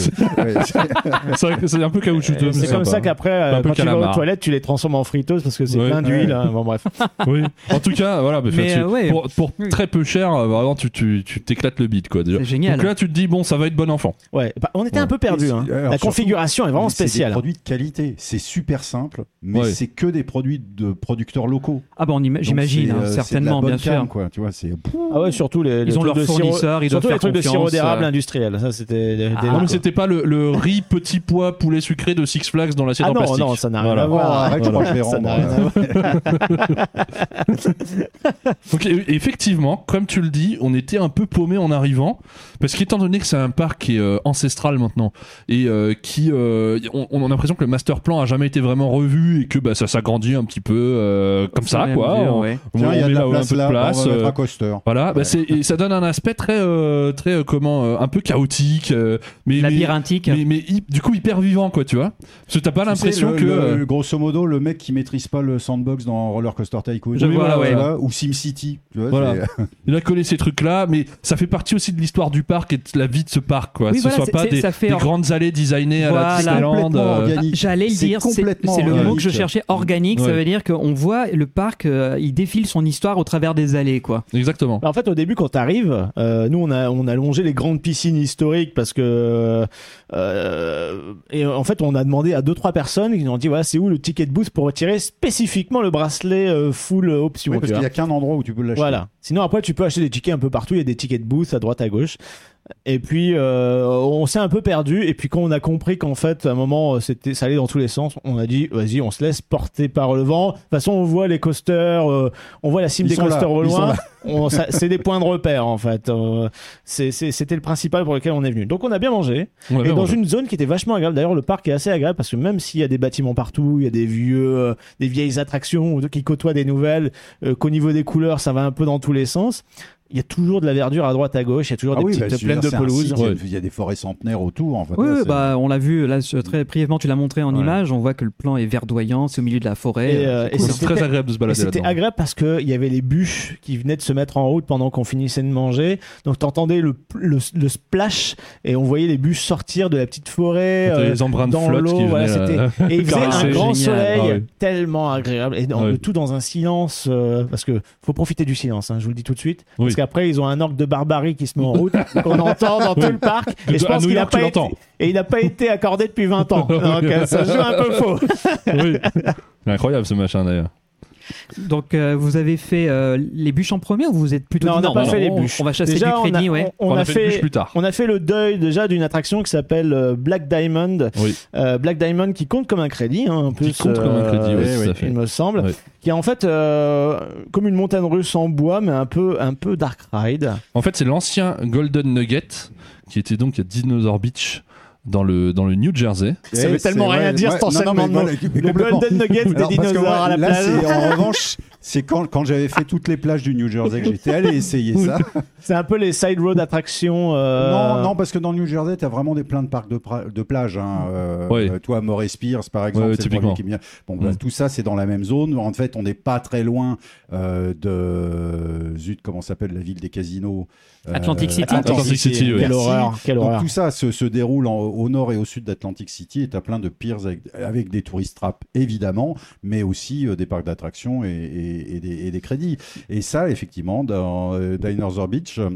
c'est- un peu caoutchouteux. C'est comme sympa. ça qu'après, euh, Un peu quand tu vas aux toilettes, tu les transformes en friteuses parce que c'est Ouais. plein d'huile. hein. Bon, bref. Oui. En tout cas, voilà. euh. Pour, très peu cher, euh, vraiment, tu t'éclates le bide, quoi. C'est génial. Donc là, tu te dis, bon, ça va être bon enfant. Ouais, bah, on était un peu hein. alors, La configuration est vraiment mais C'est des spéciale. produits de qualité, c'est super simple. Mais Ouais. c'est que des produits de producteurs locaux. Ah bah j'imagine, hein, certainement, bonne bien sûr. cam, quoi. Tu vois, c'est. Ah ouais, surtout les, les Ils ont leurs fournisseurs, ils doivent surtout faire les trucs de sirop d'érable euh. industriel. Ça, c'était des, Ah, Non, mais c'était pas le, le riz petit pois poulet sucré de Six Flags dans l'assiette Ah en non, plastique. non, ça n'a rien Voilà. à voir. Oh, arrête, je crois que je vais Ça n'a rendre, rien à voir. Donc e- effectivement, comme tu le dis, on était un peu paumé en arrivant, parce qu'étant donné que c'est un parc qui est euh, ancestral maintenant et euh, qui, euh, on, on a l'impression que le master plan a jamais été vraiment revu et que bah, ça s'agrandit un petit peu euh, comme ça, quoi. mesure, On- ouais. on Tiens, y a met de la là où place un peu là, de bah, place. on va mettre euh, un coaster. voilà, bah, c'est- et ça donne un aspect très, euh, très euh, comment, euh, un peu chaotique, euh, mais, mais, Labyrinthique. mais, du coup hyper vivant, quoi, tu vois. Parce que t'as pas Tu sais, l'impression le- que. le- grosso modo, le mec qui maîtrise pas le sandbox dans Roller Coaster Tycoon, Oui, voilà, ouais. tu vois, ou SimCity, tu vois, Voilà. c'est- Il a collé ces trucs-là, mais ça fait partie aussi de l'histoire du parc et de la vie de ce parc, quoi. Oui, Ce voilà, soit c'est- pas des, grandes allées designées à la Disneyland. Organique. J'allais le dire, c'est complètement c'est le mot organique. que je cherchais, organique. Ça veut dire qu'on voit le parc, euh, il défile son histoire au travers des allées, quoi. Exactement. Bah, en fait, au début, quand t'arrives, euh, nous, on a, on a longé les grandes piscines historiques parce que, euh, et en fait, on a demandé à deux trois personnes qui nous ont dit, voilà, c'est où le ticket de booth pour retirer spécifiquement le bracelet euh, full option. Oui, parce qu'il vois. y a qu'un endroit où tu peux l'acheter. Voilà. Sinon, après, tu peux acheter des tickets un peu partout. Il y a des tickets de booth à droite, à gauche. Et puis, euh, on s'est un peu perdu. Et puis, quand on a compris qu'en fait, à un moment, euh, c'était, ça allait dans tous les sens, on a dit, vas-y, on se laisse porter par le vent. De toute façon, on voit les coasters, euh, on voit la cime Ils des là, coasters au loin. c'est des points de repère, en fait. Euh, c'était le principal pour lequel on est venu. Donc, on a bien mangé. Ouais, Et dans une zone qui était vachement agréable. D'ailleurs, le parc est assez agréable parce que même s'il y a des bâtiments partout, il y a des vieux, euh, des vieilles attractions qui côtoient des nouvelles, euh, qu'au niveau des couleurs, ça va un peu dans tous les sens. Il y a toujours de la verdure à droite à gauche. Il y a toujours Ah des oui, petites bah, plaines de pelouse. site, il y a- Ouais. Il y a des forêts centenaires autour. En fait, Oui, bah, on l'a vu, là, très brièvement, tu l'as montré en Ouais. image. On voit que le plan est verdoyant, c'est au milieu de la forêt. Et, euh, C'est cool. très agréable de se balader c'était agréable parce qu'il y avait les bûches qui venaient de se mettre en route pendant qu'on finissait de manger. Donc t'entendais le, le, le splash et on voyait les bûches sortir de la petite forêt. Euh, les embruns de dans flotte qui voilà, euh, et il faisait un grand Génial. soleil Ah ouais. tellement agréable et dans, le tout dans un silence euh, parce que faut profiter du silence hein, je vous le dis tout de suite. Parce qu'après ils ont un orgue de barbarie qui se met en route qu'on entend dans tout le parc. Et je pense qu'il a York, tu pas été, et il n'a pas été accordé depuis 20 ans. Donc euh, ça joue un peu faux. Incroyable ce machin d'ailleurs. Donc, euh, vous avez fait euh, les bûches en premier ou vous êtes plutôt Non, dit on n'a pas non, fait les on- bûches. On va chasser Déjà, du on a- crédit, ouais. on, On a a fait plus tard. on a fait le deuil déjà d'une attraction qui s'appelle euh, Black Diamond Oui. Euh, Black Diamond qui compte comme un crédit hein, en plus compte comme un crédit, oui, fait. il me semble qui est en fait euh, comme une montagne russe en bois mais un peu un peu dark ride En fait, c'est l'ancien Golden Nugget qui était donc à Dinosaur Beach dans le, dans le New Jersey. Ça veut c'est- tellement rien ouais, dire, ouais, cet non, non, enseignement mais de mots. le. Golden Nugget des Alors, dinosaures moi, à la là, plage en revanche, c'est quand, quand j'avais fait toutes les plages du New Jersey que j'étais allé essayer ça. c'est un peu les side road attractions euh, Non, non, parce que dans le New Jersey, tu as vraiment des plein de parcs de, de plage. Hein. Euh, euh, toi, Maurice Pierce, par exemple, typiquement. qui. Bon, bah, Mm. tout ça, c'est dans la même zone. En fait, on n'est pas très loin euh, de. Zut, comment s'appelle la ville des casinos Atlantic City. Atlantic City, quelle horreur quelle Donc horreur tout ça se, se déroule en- au nord et au sud d'Atlantic City et tu as plein de piers avec, avec des tourist traps évidemment, mais aussi euh, des parcs d'attractions et, et- et des, et des crédits. Et ça, effectivement, dans euh, Dinosaur Beach, euh,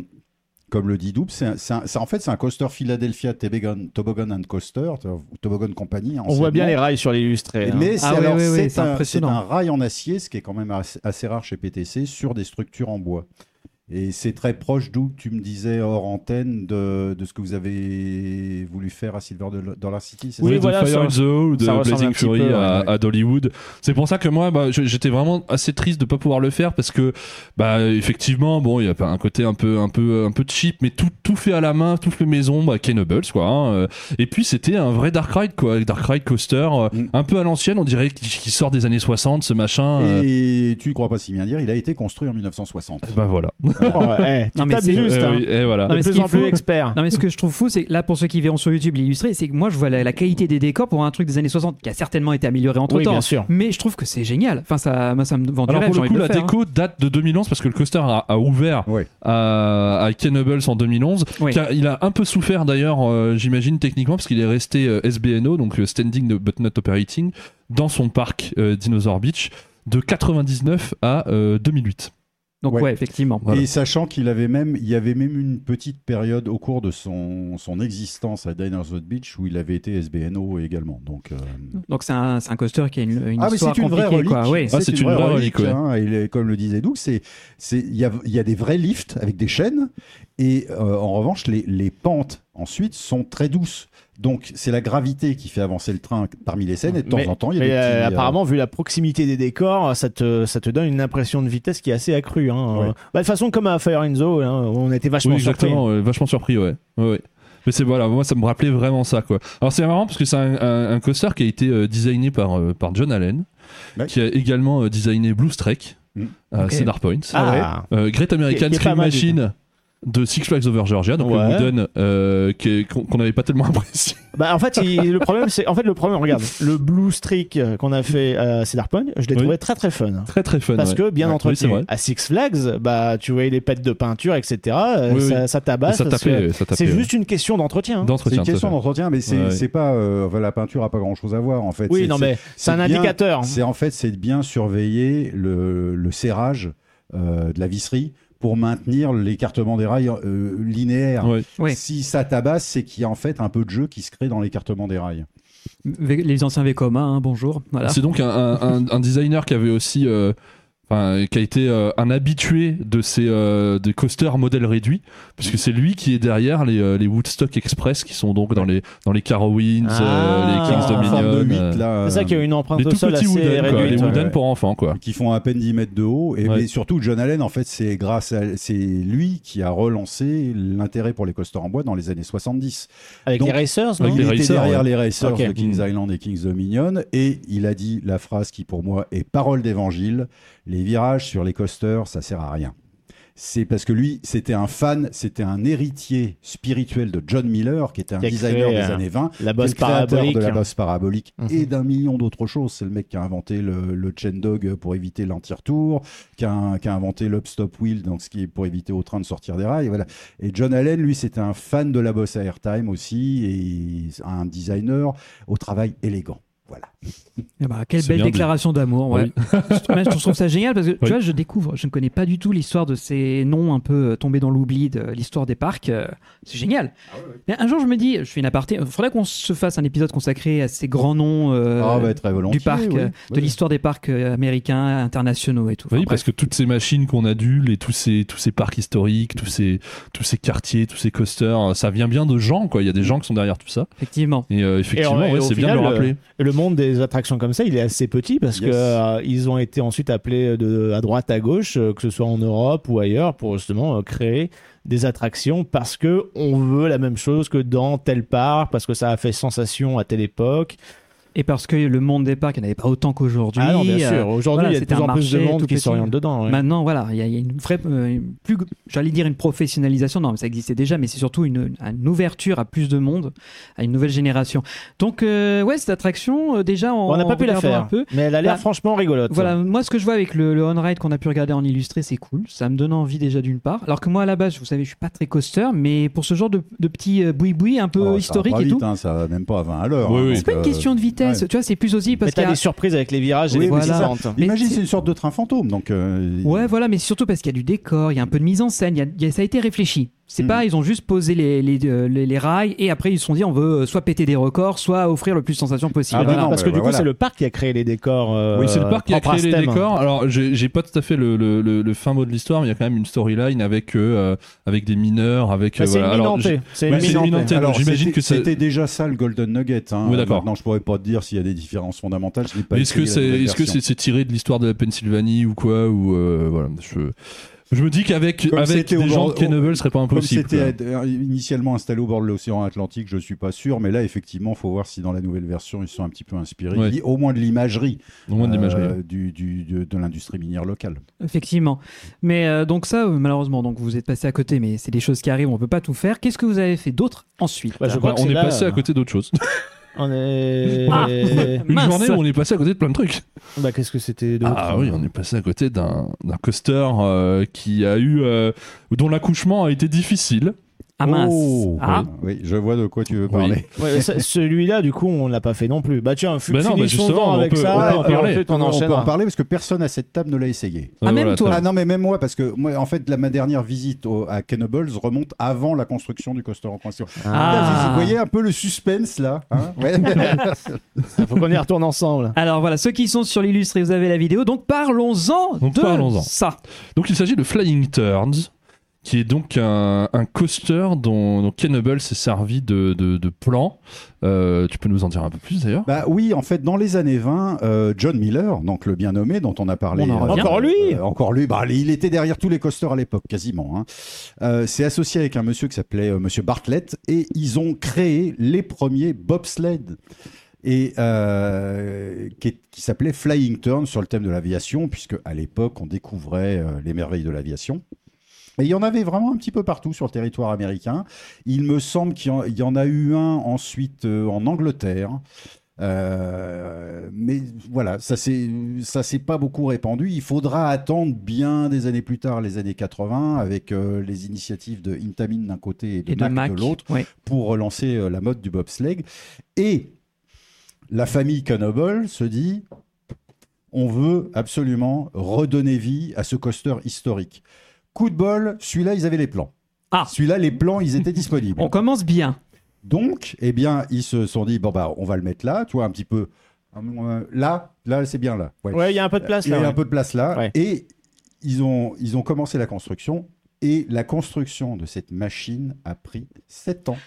comme le dit Double, c'est en fait c'est un coaster Philadelphia Toboggan, Toboggan and Coaster, Toboggan Company. on voit bien les rails sur l'illustré hein. Mais c'est Ah un rail en acier, ce qui est quand même assez, assez rare chez PTC, sur des structures en bois. Et c'est très proche d'où tu me disais hors antenne de, de ce que vous avez voulu faire à Silver Dollar City. Oui, ça de voilà, Fire in the Hole de Blazing Fury peu, à, ouais. à Dollywood. C'est pour ça que moi, bah, j'étais vraiment assez triste de pas pouvoir le faire parce que, bah, effectivement, bon, il y a pas un côté un peu, un peu, un peu cheap, mais tout, tout fait à la main, tout fait maison, bah, Kenobles, quoi. hein, euh. Et puis c'était un vrai Dark Ride, quoi, Dark Ride coaster, euh, Mm. un peu à l'ancienne, on dirait qu'il sort des années 60, ce machin. euh. Et tu ne crois pas si bien dire, il a été construit en 1960. Bah voilà. Tu Non, mais c'est- juste Eh hein. oui, et voilà. Non, mais de plus en expert Non mais ce que je trouve fou, c'est que là pour ceux qui verront sur YouTube l'illustré, c'est que moi je vois la, la qualité des décors pour un truc des années 60 qui a certainement été amélioré entre oui temps. bien sûr Mais je trouve que c'est génial. Enfin ça, moi ça me vend du Alors rêve. pour le coup, la faire, hein. déco date de 2011 parce que le coaster a, a ouvert à, à en 2011. Oui. Car il a un peu souffert d'ailleurs, euh, j'imagine techniquement, parce qu'il est resté euh, SBNO, donc euh, Standing But Not Operating, dans son parc euh, Dinosaur Beach de 99 à euh, 2008. Donc Ouais. ouais, effectivement. Voilà. Et sachant qu'il avait même, il y avait même une petite période au cours de son, son existence à Diners Road Beach où il avait été SBNO également. Donc, euh, Donc c'est un, un coaster qui a une, une ah, mais histoire c'est une vraie relique. quoi. Ah, c'est une vraie relique, ouais. hein, et les- comme le disait Doug, c'est, c'est, il y a, il y a des vrais lifts avec des chaînes et euh, en revanche, les, les pentes ensuite sont très douces. Donc, c'est la gravité qui fait avancer le train parmi les scènes et de temps Mais- en temps, il y a mais, des petits, euh, euh, apparemment, vu la proximité des décors, ça te, ça te donne une impression de vitesse qui est assez accrue. Hein. Ouais. Euh, bah, de toute façon, comme à Fire in Zone, hein, on était vachement Oui, surpris. exactement, ouais, vachement surpris, ouais. ouais, ouais. Mais c'est voilà, moi ça me rappelait vraiment ça quoi. Alors c'est marrant parce que c'est un, un- un coaster qui a été euh, designé par, euh, par John Allen, Ouais. qui a également euh, designé Blue Streak Mm. Cedar Point, Ah, Euh, Great American Scream Machine de Six Flags Over Georgia, donc Ouais. le Wooden euh, qu'on n'avait pas tellement apprécié. Bah, en fait, il- le problème, c'est en fait le problème. Regarde, le Blue Streak euh, qu'on a fait à Cedar Point, je l'ai Oui. trouvé très très fun. Très très fun. Parce ouais. que bien Ouais, c'est entretenu. à Six Flags, bah tu voyais les pètes de peinture, etc. euh, Oui, oui. ça, ça tabasse. C'est juste une question d'entretien. hein. C'est d'entretien. une question d'entretien, mais c'est c'est pas. euh, enfin, la peinture a pas grand chose à voir en fait. Oui, C'est- non, c'est- mais c'est un bien- indicateur. C'est en fait, c'est de bien surveiller le, le serrage euh, de la visserie pour maintenir l'écartement des rails euh, linéaire. Ouais. Ouais. Si ça tabasse, c'est qu'il y a en fait un peu de jeu qui se crée dans l'écartement des rails. Les anciens Vekoma, hein, bonjour. Voilà. C'est donc un, un- un- un designer qui avait aussi, euh, enfin, qui a été euh, un habitué de ces euh, des coasters modèles réduits, puisque c'est lui qui est derrière les, euh, les Woodstock Express qui sont donc dans les dans les Carowinds, Ah. euh, les Kings Ah. forme de Dominion, 8, euh, là, C'est ça qui a une empreinte les au tout sol petits assez Wooden, quoi, les ouais. Wooden pour enfants quoi. qui font à peine 10 mètres de haut. Et Ouais. mais surtout, John Allen, en fait, c'est grâce à. C'est lui qui a relancé l'intérêt pour les coasters en bois dans les années 70. Avec Donc, les Racers, non avec il les était racers, derrière ouais. les racers Ok. de Kings Island et Kings Dominion et il a dit la phrase qui pour moi est parole d'évangile les virages sur les coasters ça sert à rien. C'est parce que lui, c'était un fan, c'était un héritier spirituel de John Miller, qui était un Qui designer créé, des euh, années 20, la bosse le créateur parabolique. de la bosse parabolique Mhm. et d'un million d'autres choses. C'est le mec qui a inventé le, le chain dog pour éviter l'anti-retour, qui a, qui a inventé l'upstop wheel, donc ce qui est pour éviter au train de sortir des rails. Voilà. Et John Allen, lui, c'était un fan de la bosse airtime aussi et un designer au travail élégant. Voilà. Eh ben, quelle belle déclaration d'amour. Ouais. Je trouve ça génial parce que tu vois, je découvre, je ne connais pas du tout l'histoire de ces noms un peu euh, tombés dans l'oubli de l'histoire des parcs. euh, C'est génial. Mais un jour, je me dis, je fais une aparté, il faudrait qu'on se fasse un épisode consacré à ces grands noms euh, ah, bah, très du parc, oui. euh, de l'histoire des parcs euh, américains, internationaux et tout. Enfin, Oui, bref. parce que toutes ces machines qu'on adule et tous ces, tous ces parcs historiques, tous ces, tous ces quartiers, tous ces coasters, ça vient bien de gens, quoi. Il y a des gens qui sont derrière tout ça. effectivement. Et euh, effectivement, c'est bien de le rappeler. Le monde des attractions comme ça, il est assez petit parce Yes. que euh, ils ont été ensuite appelés de à droite à gauche, euh, que ce soit en Europe ou ailleurs, pour justement euh, créer des attractions parce que on veut la même chose que dans tel parc, parce que ça a fait sensation à telle époque. Et parce que le monde des parcs, il n'y en avait pas autant qu'aujourd'hui. Ah non, bien euh, sûr. Aujourd'hui, voilà, il y a de c'était plus un en plus de monde qui petit. s'oriente dedans. ouais. Maintenant, voilà, il y, a il y a une vraie, euh, plus, j'allais dire une professionnalisation, non, mais ça existait déjà, mais c'est surtout une, une ouverture à plus de monde, à une nouvelle génération. Donc, euh, ouais, cette attraction, euh, déjà, on n'a pas pu la faire, un peu. mais elle a l'air Bah, franchement rigolote. Voilà, moi, ce que je vois avec le, le on-ride qu'on a pu regarder en illustré, c'est cool. Ça me donne envie déjà d'une part. Alors que moi, à la base, vous savez, je suis pas très coaster, mais pour ce genre de, de petits euh, boui-boui un peu Oh, historique pas et vite, tout. hein, ça va même pas à 20 à l'heure. Oui, hein, oui. C'est pas une euh, question de vitesse, ouais. tu vois, c'est plus aussi parce qu'il y a- des surprises avec les virages et Oui, les mais c'est ça. descentes. Mais Imagine, c'est- une sorte de train fantôme. Donc, euh, Ouais, voilà, mais surtout parce qu'il y a du décor, il y a un peu de mise en scène, il y a- ça a été réfléchi. C'est Mhm. pas, ils ont juste posé les, les, euh, les- les rails et après ils se sont dit on veut euh, soit péter des records, soit offrir le plus de sensations possible. Ah bah non, parce que bah du coup, voilà. c'est le parc qui a créé les décors. euh, Oui, c'est le parc qui a créé les décors. Alors, j'ai pas tout à fait le, le, le, le fin mot de l'histoire, mais il y a quand même une storyline avec, euh, avec des mineurs, avec. Bah, c'est voilà. j'imagine c'était- que c'était déjà ça le Golden Nugget. Hein. Oui, d'accord. Maintenant, je pourrais pas te dire s'il y a des différences fondamentales. Est-ce que c'est tiré de l'histoire de la Pennsylvanie ou quoi ou euh, voilà je je me dis qu'avec Comme avec c'était des au gens bord- de ce serait pas Comme impossible. c'était quoi. euh, initialement installé au bord de l'océan Atlantique, je suis pas sûr, mais là effectivement, faut voir si dans la nouvelle version ils sont un petit peu inspirés, Ouais. li- au moins de l'imagerie, Au moins de euh, l'imagerie. du, du- de, de l'industrie minière locale. Effectivement. Mais euh, donc ça, euh, malheureusement, donc vous êtes passé à côté, mais c'est des choses qui arrivent, on peut pas tout faire. Qu'est-ce que vous avez fait d'autre ensuite? Bah, je crois que on c'est est là, passé euh, à côté d'autre chose. On est. Ah. Une Mince. journée où on est passé à côté de plein de trucs. bah, qu'est-ce que c'était d'autre Ah oui, on est passé à côté d'un d'un coaster euh, qui a eu euh, dont l'accouchement a été difficile. Ah mince. Oh, Ah. oui, oui, je vois de quoi tu veux parler. Ouais, Celui-là, du coup, on l'a pas fait non plus. Bah tiens, Bah non, bah justement, avec on peut- ça. on peut en parler. on on peut en parler parce que personne à cette table ne l'a essayé. Ah, même voilà, toi. Ah non, mais même moi, parce que moi, en fait, la, ma dernière visite au- à Kennables remonte avant la construction du coaster en question. Ah. Vous voyez un peu le suspense là hein Ouais. Faut qu'on y retourne ensemble. Alors voilà, ceux qui sont sur l'illustré, vous avez la vidéo, donc parlons-en de parlons-en. ça. Donc il s'agit de Flying Turns, qui est donc un, un coaster dont, dont Kennables s'est servi de, de, de plan. Euh, tu peux nous en dire un peu plus d'ailleurs? Bah oui, en fait, dans les années 20, euh, John Miller, donc le bien nommé dont on a parlé, On en revient. Encore lui euh, encore lui, bah, il était derrière tous les coasters à l'époque, quasiment. Hein. Euh, s'est associé avec un monsieur qui s'appelait euh, Monsieur Bartlett et ils ont créé les premiers bobsled et euh, qui, qui s'appelait Flying Turn sur le thème de l'aviation, puisque à l'époque on découvrait euh, les merveilles de l'aviation. Et il y en avait vraiment un petit peu partout sur le territoire américain. Il me semble qu'il y en- a eu un ensuite euh, en Angleterre. Euh, mais voilà, ça c'est ça s'est pas beaucoup répandu. Il faudra attendre bien des années plus tard, les années 80, avec euh, les initiatives de Intamin d'un côté et de, Et de Mac, Mac. de l'autre, Ouais. pour relancer euh, la mode du bobsleigh. Et la famille Cannibal se dit on veut absolument redonner vie à ce coaster historique. Coup de bol, celui-là, ils avaient les plans. Ah. Celui-là, les plans, ils étaient disponibles. On commence bien. Donc, eh bien, ils se sont dit bon bah, on va le mettre là, tu vois, un petit peu. euh, Là, là, c'est bien là. Ouais. Ouais, il y a un peu de place Il y là. a ouais. un peu de place là. Ouais. Et ils ont, ils ont commencé la construction. Et la construction de cette machine a pris 7 ans.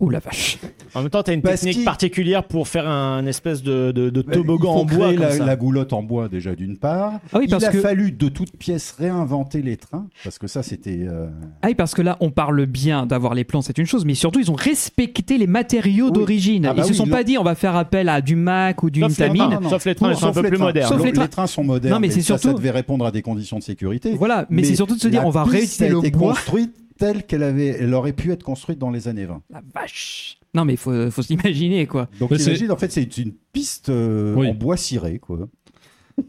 Ouh la vache. En même temps, t'as une Parce technique qu'il- particulière pour faire un espèce de, de, de toboggan Il faut en bois créer comme la, ça. la goulotte en bois déjà d'une part. Ah oui, Il parce a que fallu de toutes pièces réinventer les trains parce que ça c'était. euh, ah oui, parce que là on parle bien d'avoir les plans, c'est une chose, mais surtout ils ont respecté les matériaux Oui. d'origine. Ah bah ils se oui, sont ils pas dit on va faire appel à du Mac ou du Sauf les Intamin. trains, sauf les trains, ils sont un sauf peu les plus trains. modernes. Sauf Donc, les trains. les trains sont modernes. Non, mais c'est ça, surtout- ça devait répondre à des conditions de sécurité. Voilà, mais, c'est surtout de se dire la on va piste réutiliser a le été bois. construite telle qu'elle avait, elle aurait pu être construite dans les années 20. La vache. Non mais faut, faut s'imaginer quoi. Donc imagine, en fait, c'est une piste euh, Oui. en bois ciré, quoi.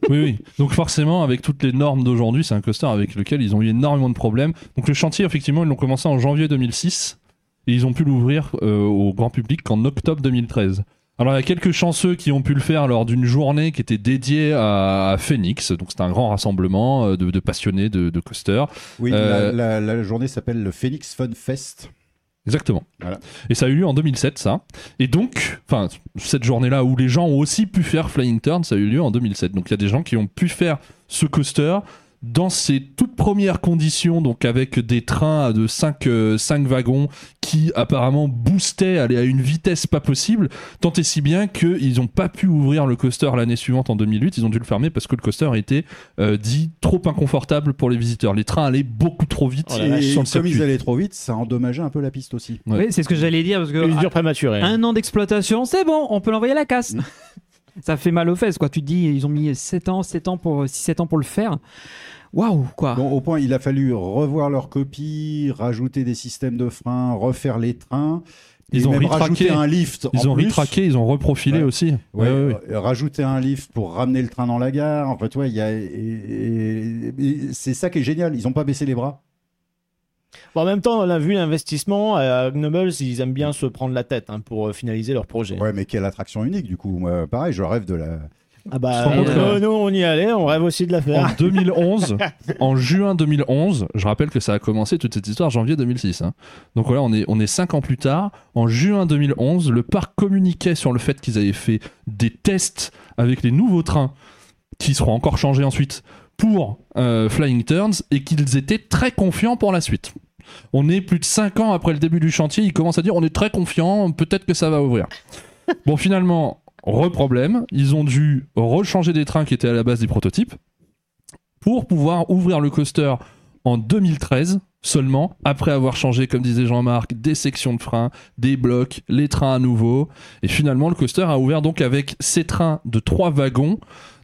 Oui, oui. Donc forcément, avec toutes les normes d'aujourd'hui, c'est un coaster avec lequel ils ont eu énormément de problèmes. Donc le chantier, effectivement, ils l'ont commencé en janvier 2006 et ils ont pu l'ouvrir euh, au grand public qu'en octobre 2013. Alors il y a quelques chanceux qui ont pu le faire lors d'une journée qui était dédiée à, à Phoenix. Donc c'était un grand rassemblement euh, de, de passionnés de, de coasters. Oui, Euh, la, la- la journée s'appelle le Phoenix Fun Fest. Exactement. Voilà. Et ça a eu lieu en 2007, ça. Et donc, enfin, cette journée-là où les gens ont aussi pu faire Flying Turn, ça a eu lieu en 2007. Donc il y a des gens qui ont pu faire ce coaster dans ses toutes premières conditions, donc avec des trains de 5 wagons qui apparemment boostaient, allaient à une vitesse pas possible, tant et si bien qu'ils n'ont pas pu ouvrir le coaster l'année suivante en 2008, ils ont dû le fermer parce que le coaster était euh, dit trop inconfortable pour les visiteurs. Les trains allaient beaucoup trop vite Oh vache, Et comme ils allaient trop vite, ça endommageait un peu la piste aussi. Ouais. Oui, c'est ce que j'allais dire parce que Usure prématurée. un an d'exploitation, c'est bon, on peut l'envoyer à la casse. Ça fait mal aux fesses quoi. Tu te dis ils ont mis 7 ans, 7 ans pour 6 7 ans pour le faire. Waouh quoi. Bon, au point, il a fallu revoir leur copie, rajouter des systèmes de frein, refaire les trains. Ils et ont même retraqué. rajouter un lift. Ils en ont plus. retraqué, ils ont reprofilé Ouais. aussi. Ouais, Ouais, ouais, ouais. rajouter un lift pour ramener le train dans la gare. En fait, ouais, il y a, et- et- et c'est ça qui est génial. Ils n'ont pas baissé les bras. Bon, en même temps, on a vu l'investissement. À Gnobles, ils aiment bien se prendre la tête hein, pour euh, finaliser leur projet. Ouais, mais quelle attraction unique du coup. Moi, pareil, je rêve de la. Ah bah, euh, euh, nous, on y allait, on rêve aussi de la En faire. 2011, en juin 2011, je rappelle que ça a commencé toute cette histoire janvier 2006. hein. Donc voilà, on est, on est cinq ans plus tard. En juin 2011, le parc communiquait sur le fait qu'ils avaient fait des tests avec les nouveaux trains qui seront encore changés ensuite pour euh, Flying Turns et qu'ils étaient très confiants pour la suite. On est plus de 5 ans après le début du chantier, ils commencent à dire on est très confiant, peut-être que ça va ouvrir. Bon, finalement, reproblème, ils ont dû rechanger des trains qui étaient à la base des prototypes pour pouvoir ouvrir le coaster en 2013 seulement, après avoir changé, comme disait Jean-Marc, des sections de freins, des blocs, les trains à nouveau. Et finalement, le coaster a ouvert donc avec ces trains de trois wagons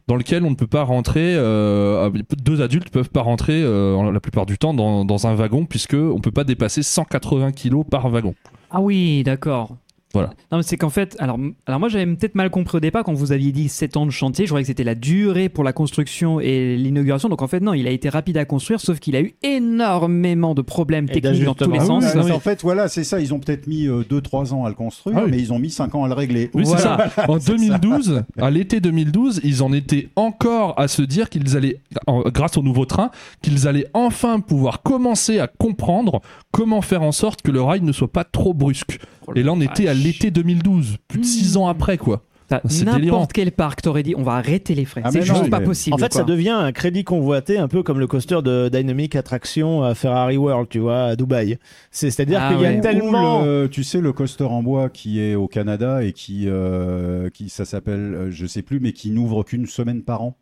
dans lesquels on ne peut pas rentrer, euh, deux adultes peuvent pas rentrer euh, la plupart du temps dans, dans un wagon puisque on peut pas dépasser 180 kilos par wagon. Ah oui, d'accord. Voilà. Non, mais c'est qu'en fait, alors, alors moi j'avais peut-être mal compris au départ quand vous aviez dit 7 ans de chantier. Je croyais que c'était la durée pour la construction et l'inauguration. Donc en fait, non, il a été rapide à construire, sauf qu'il a eu énormément de problèmes techniques dans tous les sens. Ah oui, En fait, voilà, c'est ça. Ils ont peut-être mis 2-3 ans à le construire, Ah oui. mais ils ont mis 5 ans à le régler. Oui, c'est ça. En 2012, à l'été 2012, ils en étaient encore à se dire qu'ils allaient, en- grâce au nouveau train, qu'ils allaient enfin pouvoir commencer à comprendre comment faire en sorte que le rail ne soit pas trop brusque. Et là, on était à l'été 2012, plus de 6 ans après, quoi. Délirant. N'importe quel parc t'aurais dit, on va arrêter les frais. Ah, c'est juste non, pas mais- possible. En fait, ça devient un crédit convoité, un peu comme le coaster de Dynamic Attraction à Ferrari World, tu vois, à Dubaï. C'est- C'est-à-dire Ah qu'il y a tellement. le- tu sais, le coaster en bois qui est au Canada et qui, euh, qui ça s'appelle, euh, je sais plus, mais qui n'ouvre qu'une semaine par an.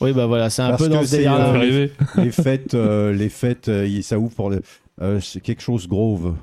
Oui, bah voilà, c'est un Parce peu dans c'est, délire-là. euh, les fêtes, euh, les fêtes, euh, ça ouvre pour le, euh, c'est quelque chose Grove.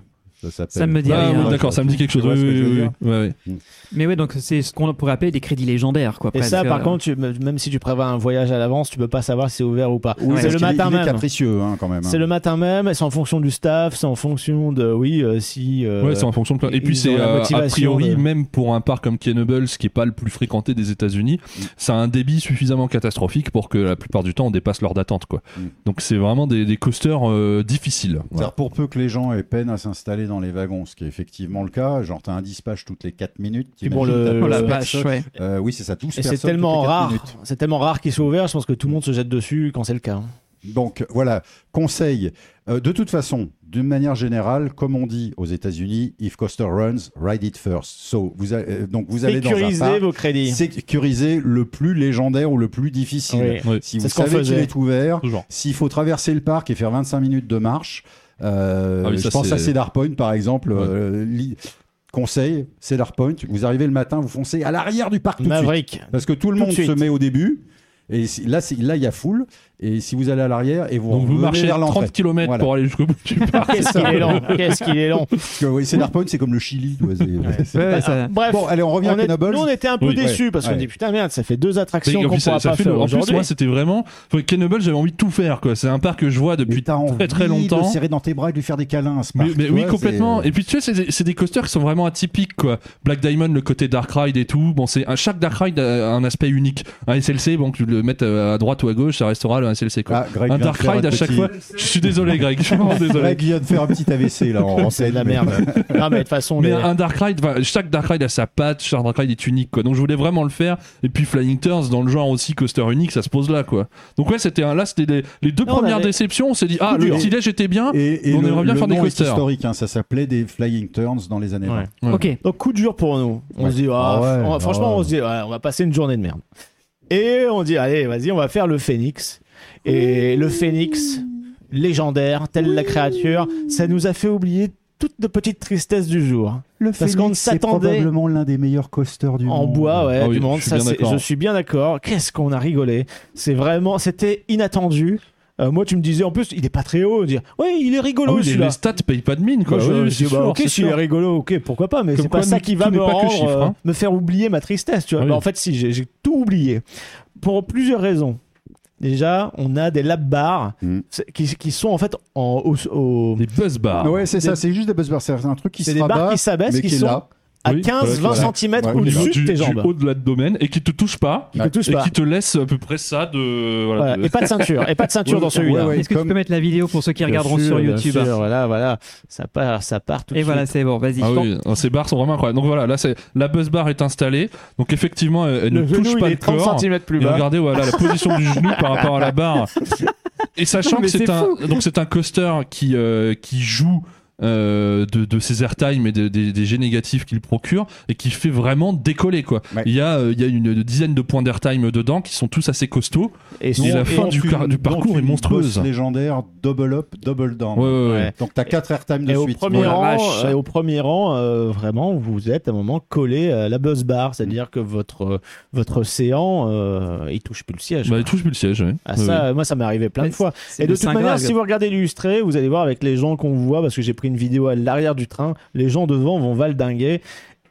Ça s'appelle. Ça me dit Ah, rien. oui, d'accord, ça me dit quelque chose. Oui, oui, oui, oui. Ouais, ouais. Mais ouais, donc c'est ce qu'on pourrait appeler des crédits légendaires, quoi. Et presque. ça, par contre, tu- même si tu prévois un voyage à l'avance, tu peux pas savoir si c'est ouvert ou pas. Oui, c'est le qu'il est- matin il est même. capricieux, hein, quand même. hein. C'est le matin même, c'est en fonction du staff, c'est en fonction de, oui, euh, si. euh, Ouais, c'est en fonction de plein. Et puis c'est euh, a motivation priori de- même pour un parc comme Kennebles, qui est pas le plus fréquenté des États-Unis, ça a un débit suffisamment catastrophique pour que la plupart du temps on dépasse l'heure d'attente quoi. Mm. Donc c'est vraiment des, des coasters euh, difficiles. Voilà. C'est-à-dire pour peu que les gens aient peine à s'installer dans les wagons, ce qui est effectivement le cas, genre t'as un dispatch toutes les 4 minutes. Puis bon, le- Oh la vache, ouais. Euh, oui, c'est ça, tous Et c'est tellement rare, c'est tellement rare qu'il soit ouvert, je pense que tout le monde se jette dessus quand c'est le cas. Donc voilà, conseil. Euh, de toute façon, d'une manière générale, comme on dit aux États-Unis, if coaster runs, ride it first. So, vous a- euh, donc vous allez dans un Sécurisez parc, vos crédits. sécuriser le plus légendaire ou le plus difficile. Oui. Oui. Si vous savez qu'il est ouvert, s'il faut traverser le parc et faire 25 minutes de marche, euh, Ah oui, je pense à Cedar Point par exemple. Ouais. euh, conseil, Cedar Point, vous arrivez le matin, vous foncez à l'arrière du parc tout de suite. Maverick. Parce que tout le Tout monde se met au début. Et si- là, là, il y a foule. Et si vous allez à l'arrière et vous, Donc vous marchez vers l'entrée. 30 km Voilà. pour aller jusqu'au bout du parc. Qu'est-ce qu'il est long Qu'est-ce qu'il est long Parce que, oui, Cedar Point, c'est comme le Chili. c'est- c'est- Ouais, ouais, ça- Bref, Bon, allez, on revient on à est- nous on était un peu Oui. déçus parce qu'on Ouais. dit putain merde, ça fait deux attractions Et en qu'on plus, ça- pourra ça pas fait faire le- en plus, moi, c'était vraiment. enfin, Kennebles, j'avais envie de tout faire, quoi. C'est un parc que je vois depuis très très de longtemps. le serrer dans tes bras et de lui faire des câlins à ce Mais, parc, mais oui, complètement. c'est- Et puis tu sais, c'est des, c'est coasters qui sont vraiment atypiques, quoi. Black Diamond, le côté Dark Ride et tout. Bon, c'est chaque Dark Ride a un aspect unique. Un SLC, bon, que tu le mettes à droite ou à gauche, ça restera le SLC, quoi. Ah, Greg un vient de Dark faire Ride un à chaque petit- fois. Je suis désolé, Greg. Je suis vraiment désolé. Greg vient de faire un petit AVC là en C'est de la merde. non mais de toute façon, Mais les- un Dark Ride, enfin, chaque Dark Ride a sa patte, chaque Dark Ride est unique, quoi. Donc je voulais vraiment le faire. Et puis Flying Turns, dans le genre aussi coaster unique, ça se pose là, quoi. Donc ouais, c'était un, là, c'était les, les deux Non, on premières avait- déceptions. On s'est dit, ah, le dur. petit déj était bien. Et, et On le, aimerait bien le faire des nom est coasters. historique, hein, ça s'appelait des Flying Turns dans les années Ouais. 20. Ouais. Ok. Donc coup dur pour nous. On Ouais. se dit, ah, Ah ouais, on- ah franchement, ouais. on se dit, ouais, on va passer une journée de merde. Et on dit, allez, vas-y, on va faire le phénix. Et le phénix, légendaire, telle la créature, ça nous a fait oublier toutes nos petites tristesses du jour. Le Parce Phoenix, qu'on c'est s'attendait- probablement l'un des meilleurs coasters du En monde. bois, ouais, Ah oui, du monde. je suis Ça, bien c'est- d'accord. je suis bien d'accord. Qu'est-ce qu'on a rigolé. C'est vraiment, c'était inattendu. Euh, moi, tu me disais, en plus, il est pas très haut. Dire, ouais, il est Ah rigolo oui, les, celui-là. les stats payent pas de mine, quoi. Moi, je, Oui, bah, ok, s'il est sûr. rigolo, ok, pourquoi pas, mais Comme c'est pas ça qui va me n'est pas que rendre, chiffres, euh, hein. me faire oublier ma tristesse, tu vois. Ah Bah, en fait, si, j'ai j'ai tout oublié. Pour plusieurs raisons. Déjà, on a des lap bars Mm. qui, qui sont en fait en, au, au- Des buzz bars. Ouais, c'est Des- ça, c'est juste des buzzbars. C'est un truc qui c'est se des barres rabat, qui s'abaissent, mais qui qui est sont là. À Oui, 15-20 voilà. cm Ouais, au-dessus de tes du jambes. haut de la domaine et qui te touche pas. Qui te touche et pas. qui te laisse à peu près ça de. Voilà, Voilà. de- Et pas de ceinture. Et pas de ceinture Ouais, dans celui-là. ouais, ouais. Est-ce que comme- tu peux mettre la vidéo pour ceux qui Bien regarderont sûr, sur bien YouTube sûr, voilà, voilà. Ça part, ça part tout de Et voilà, c'est bon, vas-y. Ah oui, ces barres sont vraiment incroyables. Donc voilà, là, c'est la buzz bar est installée. Donc effectivement, elle, elle Le ne genou, touche pas le est 30 corps. cm plus Et bas. regardez voilà la position du genou par rapport à la barre. Et sachant que c'est un donc c'est un coaster qui euh, qui joue euh, de, de ses airtime et de- des- des jets négatifs qu'il procure et qui fait vraiment décoller quoi. Ouais. Il y a euh, il y a une dizaine de points d'airtime dedans qui sont tous assez costauds. Et la et- fin du, une- parcours donc est monstrueuse. légendaire, double up, double down. Ouais, ouais, ouais. Ouais. Donc t'as 4 airtime de Et au suite. premier Voilà. rang, euh, au premier rang, euh, vraiment, vous êtes à un moment collé à la buzz bar, c'est-à-dire que votre votre séant, euh, il touche plus le siège. Bah, il touche plus le siège. ouais. Ah, Ouais, ça, ouais. moi, ça m'est arrivé plein de fois. Et de toute manière, si vous regardez l'illustré, vous allez voir avec les gens qu'on voit, parce que j'ai pris une vidéo à l'arrière du train, les gens devant vont valdinguer.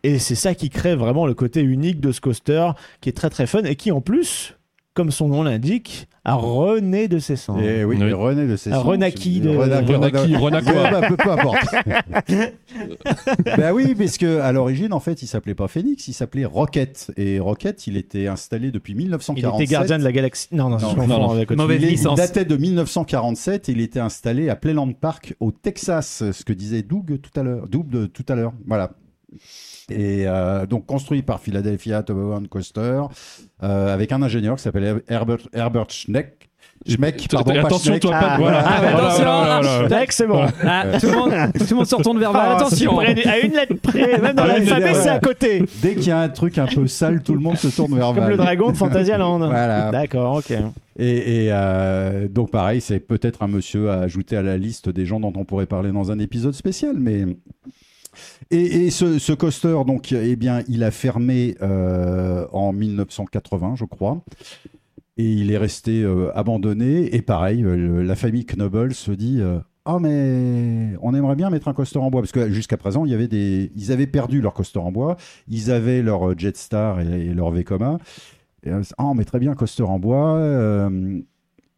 Et c'est ça qui crée vraiment le côté unique de ce coaster, qui est très très fun et qui en plus comme son nom l'indique, a rené de cendres. Et oui, Oui. René de renaquis c'est- de-. Ouais, bah, peu, peu importe. bah oui, parce que à l'origine, en fait, il s'appelait pas Phoenix, il s'appelait Rocket. Et Rocket, il était installé depuis Il 1947. était gardien de la galaxie. Non, non, Non, non, non. Mauvaise. Il, il licence. datait de 1947 et il était installé à Playland Park au Texas, ce que disait Doug tout à l'heure. Doug de tout à l'heure, voilà. Et euh, donc construit par Philadelphia Toboggan Coaster euh, avec un ingénieur qui s'appelle Herbert, Herbert Schneck. Schmeck, pardon, pas Attention, Schneck. toi, pas Ah, de. Voilà, ah, voilà, attention, voilà, voilà. Tac, c'est bon. Ah, tout, le monde, tout le monde se retourne vers. Ah, Attention à une lettre près, même dans l'alphabet, c'est à côté. Dès qu'il y a un truc un peu sale, tout le monde se tourne vers Comme Val. le dragon de Fantasyland. Voilà. D'accord, ok. Et, et, euh, donc pareil, c'est peut-être un monsieur à ajouter à la liste des gens dont on pourrait parler dans un épisode spécial, mais et, et ce, ce coaster donc eh bien il a fermé euh, en 1980 je crois. Et il est resté euh, abandonné. Et pareil euh, le- la famille Knoebel se dit euh, ah mais on aimerait bien mettre un coaster en bois. Parce que jusqu'à présent il y avait des ils avaient perdu leur coaster en bois. Ils avaient leur Jetstar et, et leur Vekoma. Et, ah, on mettrait bien un coaster en bois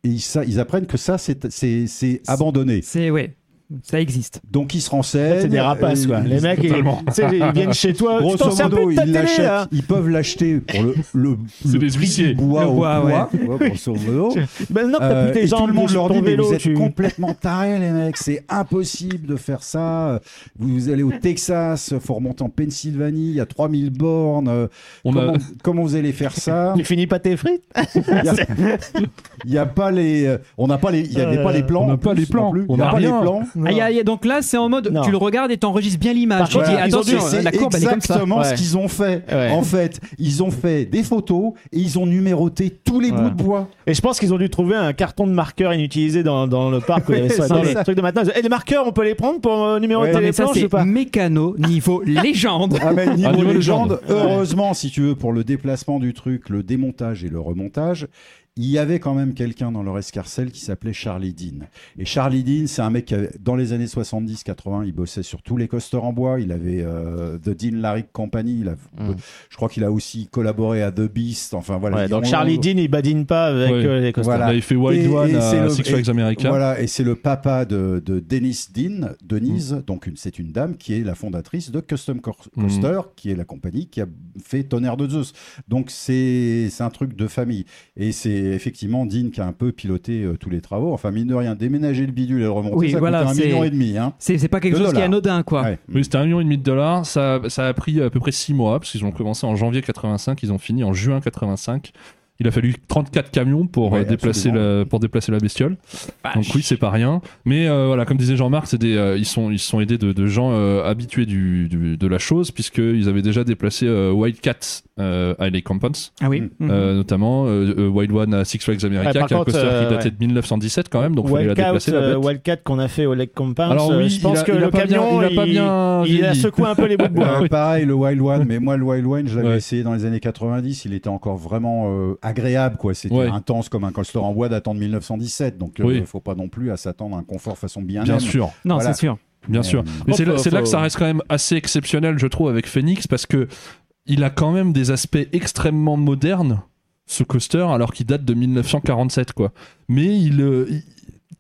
et ils, ça, ils apprennent que ça c'est abandonné. C'est, ouais, ça existe. donc ils se En renseignent c'est des rapaces, euh, quoi. Les mecs, ils, viennent chez toi. Grosso modo, ils télé, l'achètent, ils peuvent l'acheter pour le, le, des prix bois Le au bois, poids, ouais, grosso modo. Maintenant que t'as Euh, plus tes et tout jambes le monde sur leur ton dit mais vélo, vous êtes tu... complètement tarés les mecs, c'est impossible de faire ça. Vous allez au Texas, faut remonter en Pennsylvanie, il y a 3000 bornes. euh, On comment, a- comment vous allez faire ça? Tu finis pas tes frites? Il y a pas les, euh, on n'a pas les, il y avait pas les plans. On n'a pas les plans. non plus. On n'a pas les plans. Ah, y a- y a- donc là, c'est en mode, Non. tu le regardes et t'enregistres bien l'image. Tu dis, attention, C'est la courbe, elle est comme ça. exactement ce Ouais. qu'ils ont fait. Ouais. En fait, ils ont fait des photos et ils ont numéroté tous les Ouais. bouts de bois. Et je pense qu'ils ont dû trouver un carton de marqueurs inutilisé dans, dans le parc ça, dans trucs de maintenant. Et les marqueurs, on peut les prendre pour euh, numéroter les planches ou c'est pas mécano niveau légende. Ah mais niveau, Ah, niveau légende, légende. heureusement, si tu veux, pour le déplacement du truc, le démontage et le remontage, il y avait quand même quelqu'un dans leur escarcelle qui s'appelait Charlie Dean. Et Charlie Dean, c'est un mec qui avait- dans les années 70-80, il bossait sur tous les coasters en bois. Il avait euh, The Dean Larrick Company. Il a, Je crois qu'il a aussi collaboré à The Beast. Enfin voilà. Ouais, donc Charlie Dean, il badine pas avec Ouais. euh, les coasters. Voilà. Là, il fait Wild Et- One et c'est à le- Six Flags America. Voilà, et c'est le papa de, de Dennis Dean, Denise, Mm. donc c'est une dame qui est la fondatrice de Custom Coaster, qui est la compagnie qui a fait Tonnerre de Zeus. Donc c'est c'est un truc de famille. Et c'est effectivement Dean qui a un peu piloté euh, tous les travaux. Enfin, mine de rien, déménager le bidule et le remonter, Oui, ça voilà, coûte un c'est- million et demi. Hein. C'est c'est pas quelque chose qui est anodin, quoi. Ouais. Oui, c'était un million et demi de dollars. Ça, ça a pris à peu près six mois parce qu'ils ont commencé en janvier 85, ils ont fini en juin 85. Il a fallu 34 camions pour, Ouais, euh, déplacer, la, pour déplacer la bestiole. Donc oui, c'est pas rien. Mais euh, voilà, comme disait Jean-Marc, c'est des, euh, ils, sont, ils se sont aidés de, de gens euh, habitués du, du- de la chose, puisqu'ils avaient déjà déplacé euh, Wildcat euh, à LA Campons, Ah oui. Mhm. notamment Wild One à Six Flags America, qui est un coaster euh, qui datait ouais. de 1917 quand même, donc il fallait la Wildcat, déplacer la bête. Wildcat qu'on a fait au Lake Compounds, Alors oui, je pense il a- que il a le bien- camion, il a pas bien il a secoué un peu les bouts de bois. Euh, pareil, le Wild One, mais moi, le Wild One, je l'avais Ouais. essayé dans les années 90. Il était encore vraiment euh, agréable, quoi. C'était Ouais. intense comme un coaster en bois datant de 1917. Donc, il Oui. ne faut pas non plus à s'attendre à un confort façon bien Bien sûr. Non, Voilà. c'est sûr. Bien sûr. euh, Mais c'est là, c'est là que ça reste quand même assez exceptionnel, je trouve, avec Phoenix, parce que il a quand même des aspects extrêmement modernes, ce coaster, alors qu'il date de 1947, quoi. Mais il, euh, il-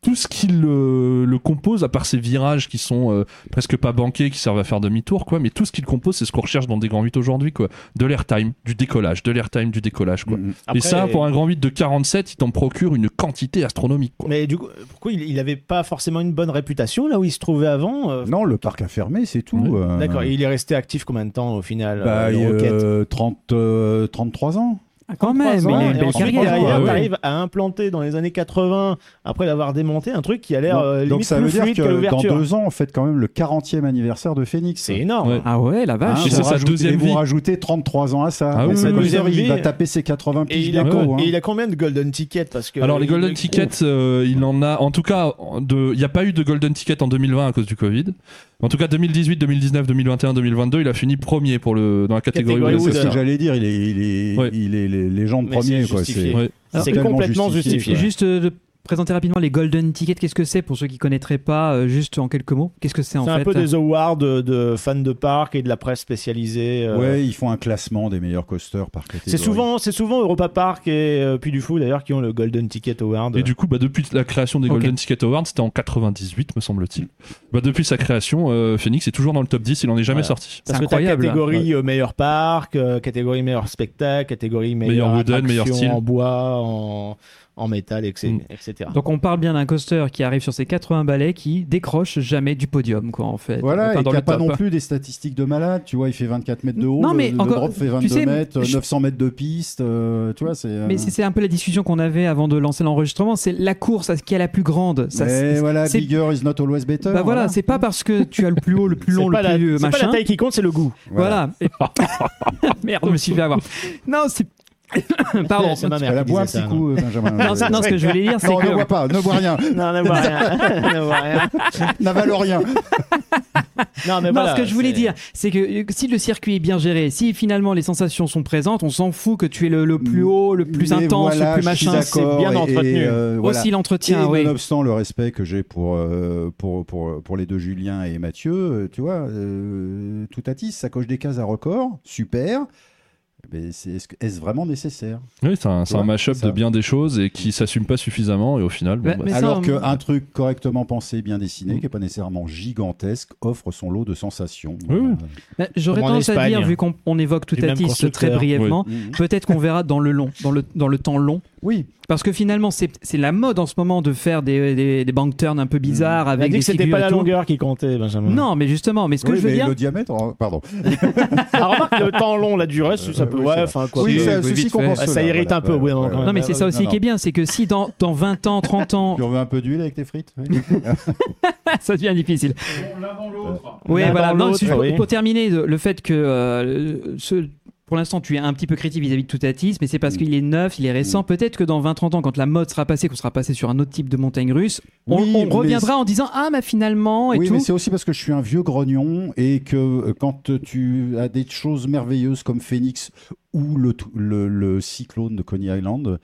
tout ce qui le, le compose, à part ces virages qui sont euh, presque pas banqués, qui servent à faire demi-tour, quoi, mais tout ce qu'il compose, c'est ce qu'on recherche dans des grands 8 aujourd'hui, quoi. De l'airtime, du décollage, de l'airtime, du décollage, quoi. Mm, mm. Et ça, pour un grand 8 de 47, il t'en procure une quantité astronomique, quoi. Mais du coup, pourquoi il, il avait pas forcément une bonne réputation là où il se trouvait avant euh, Non, le parc a fermé, c'est tout. Oui. euh, D'accord, et il est resté actif combien de temps au final bah, euh, le il- Rocket euh, 30, euh, 33 ans. Ah, quand même, il ans, a une et belle ensuite, carrière. derrière, ouais. t'arrives à implanter dans les années 80, après l'avoir démonté, un truc qui a l'air Donc- euh, Donc limite ça plus veut dire que, que dans deux ans, on fête quand même le 40e anniversaire de Phoenix. C'est énorme. Ouais. Ah ouais, la Hein, vache. Et c'est vous sa rajoutez- deuxième et vous vie. rajoutez 33 ans à ça. Ah oui, oui, il vie. va taper ses 80 Et piges il, a, hein. et il a combien de golden tickets parce que Alors les il- golden il- tickets, euh, il en a, en tout cas, de, il n'y a pas eu de golden ticket en 2020 à cause du Covid. En tout cas, 2018, 2019, 2021, 2022, il a fini premier pour le dans la catégorie. Catégorie C'est ce que j'allais dire, il est, il est, Ouais. il est Mais premiers. c'est Ouais. Complètement justifié. Juste euh, présenter rapidement les Golden Tickets Qu'est-ce que c'est pour ceux qui connaîtraient pas, euh, juste en quelques mots? Qu'est-ce que c'est en C'est fait? un peu des awards de, de fans de parc et de la presse spécialisée. euh, Ouais, ils font un classement des meilleurs coasters par catégorie. C'est souvent, c'est souvent Europa Park et euh, Puy du Fou d'ailleurs qui ont le Golden Ticket Award. Et du coup, bah, depuis la création des. Golden Ticket Awards, c'était en 98, me semble-t-il. Bah, depuis sa création, euh, Phoenix est toujours dans le top 10, il en est jamais Voilà. sorti. Parce C'est que incroyable. catégorie euh, meilleur parc, euh, catégorie meilleur spectacle, catégorie meilleur, Meilleur wooden, meilleur attraction style. en bois, en, en métal, etc. Mm. etc. Donc on parle bien d'un coaster qui arrive sur ses 80 balais qui décroche jamais du podium quoi en fait. Voilà, Enfin, et qui n'a le pas non plus des statistiques de malade. Tu vois, il fait 24 mètres de haut, Non, le- mais le, encore- drop fait tu 22 sais, mètres, je- 900 mètres de piste. euh, tu vois, c'est. euh, Mais c'est un peu la discussion qu'on avait avant de lancer l'enregistrement, c'est la course qui est la plus grande. Ça, mais c'est- voilà, c'est- bigger is not always better. Bah voilà, c'est pas parce que tu as le plus haut, le plus long, le la, plus c'est pas machin. la taille qui compte, c'est le goût. Voilà. Et- Merde, je me suis fait avoir. Non, c'est. Pardon. C'est ma mère Elle a qui boit un disait petit coup, euh, Benjamin. Non, c'est- non, ce que je voulais dire, c'est Non, ne que. bois pas, ne bois rien, Non, ne vois rien. ne vois rien. n'avale rien. Non, mais Non, voilà, ce que je voulais c'est- dire, c'est que euh, si le circuit est bien géré, si finalement les sensations sont présentes, on s'en fout que tu es le, le plus haut, le plus Mais intense, voilà, le plus je suis machin. d'accord, bien et- entretenu. et, euh, voilà. Aussi l'entretien, Et oui. nonobstant le respect que j'ai pour, euh, pour, pour, pour les deux Julien et Mathieu, euh, tu vois, euh, tout à tisse, ça coche des cases à record, super. Mais est-ce vraiment nécessaire? Oui, c'est un, mash-up de bien des choses et qui s'assume pas suffisamment et au final, bon, Bah, bah, Alors on- qu'un truc correctement pensé, bien dessiné, qui n'est pas nécessairement gigantesque, offre son lot de sensations. Oui, oui. Bah, J'aurais tendance à dire, vu qu'on on évoque tout à très brièvement, peut-être qu'on verra dans le long, dans le, dans le temps long. Oui, Parce que finalement, c'est c'est la mode en ce moment de faire des, des, des bank turns un peu bizarres On a avec dit des que c'était pas la longueur qui comptait, Benjamin. Non, mais justement, mais ce que Oui, je veux mais dire, le diamètre, pardon. Ah, remarque, le temps long, la durée, ça peut. oui, ouais, enfin, quoi. oui, que- ça, ceci. Ça cela, irrite voilà, un peu, oui, ouais, non mais c'est ça aussi non, qui est bien, c'est que si dans, dans 20 ans, 30 ans, Tu en veux un peu d'huile avec tes frites oui. ça devient difficile. Oui, L'un voilà. dans l'autre, oui. pour terminer, le fait que euh, ce- pour l'instant, tu es un petit peu critique vis-à-vis de Toutatis, mais c'est parce Mm. qu'il est neuf, il est récent. Peut-être que dans 20-30 ans, quand la mode sera passée, qu'on sera passé sur un autre type de montagne russe, on, Oui, on mais reviendra en disant Ah, mais finalement, et Oui, tout. mais c'est aussi parce que je suis un vieux grognon et que euh, quand tu as des choses merveilleuses comme Phoenix ou le, le, le cyclone de Coney Island.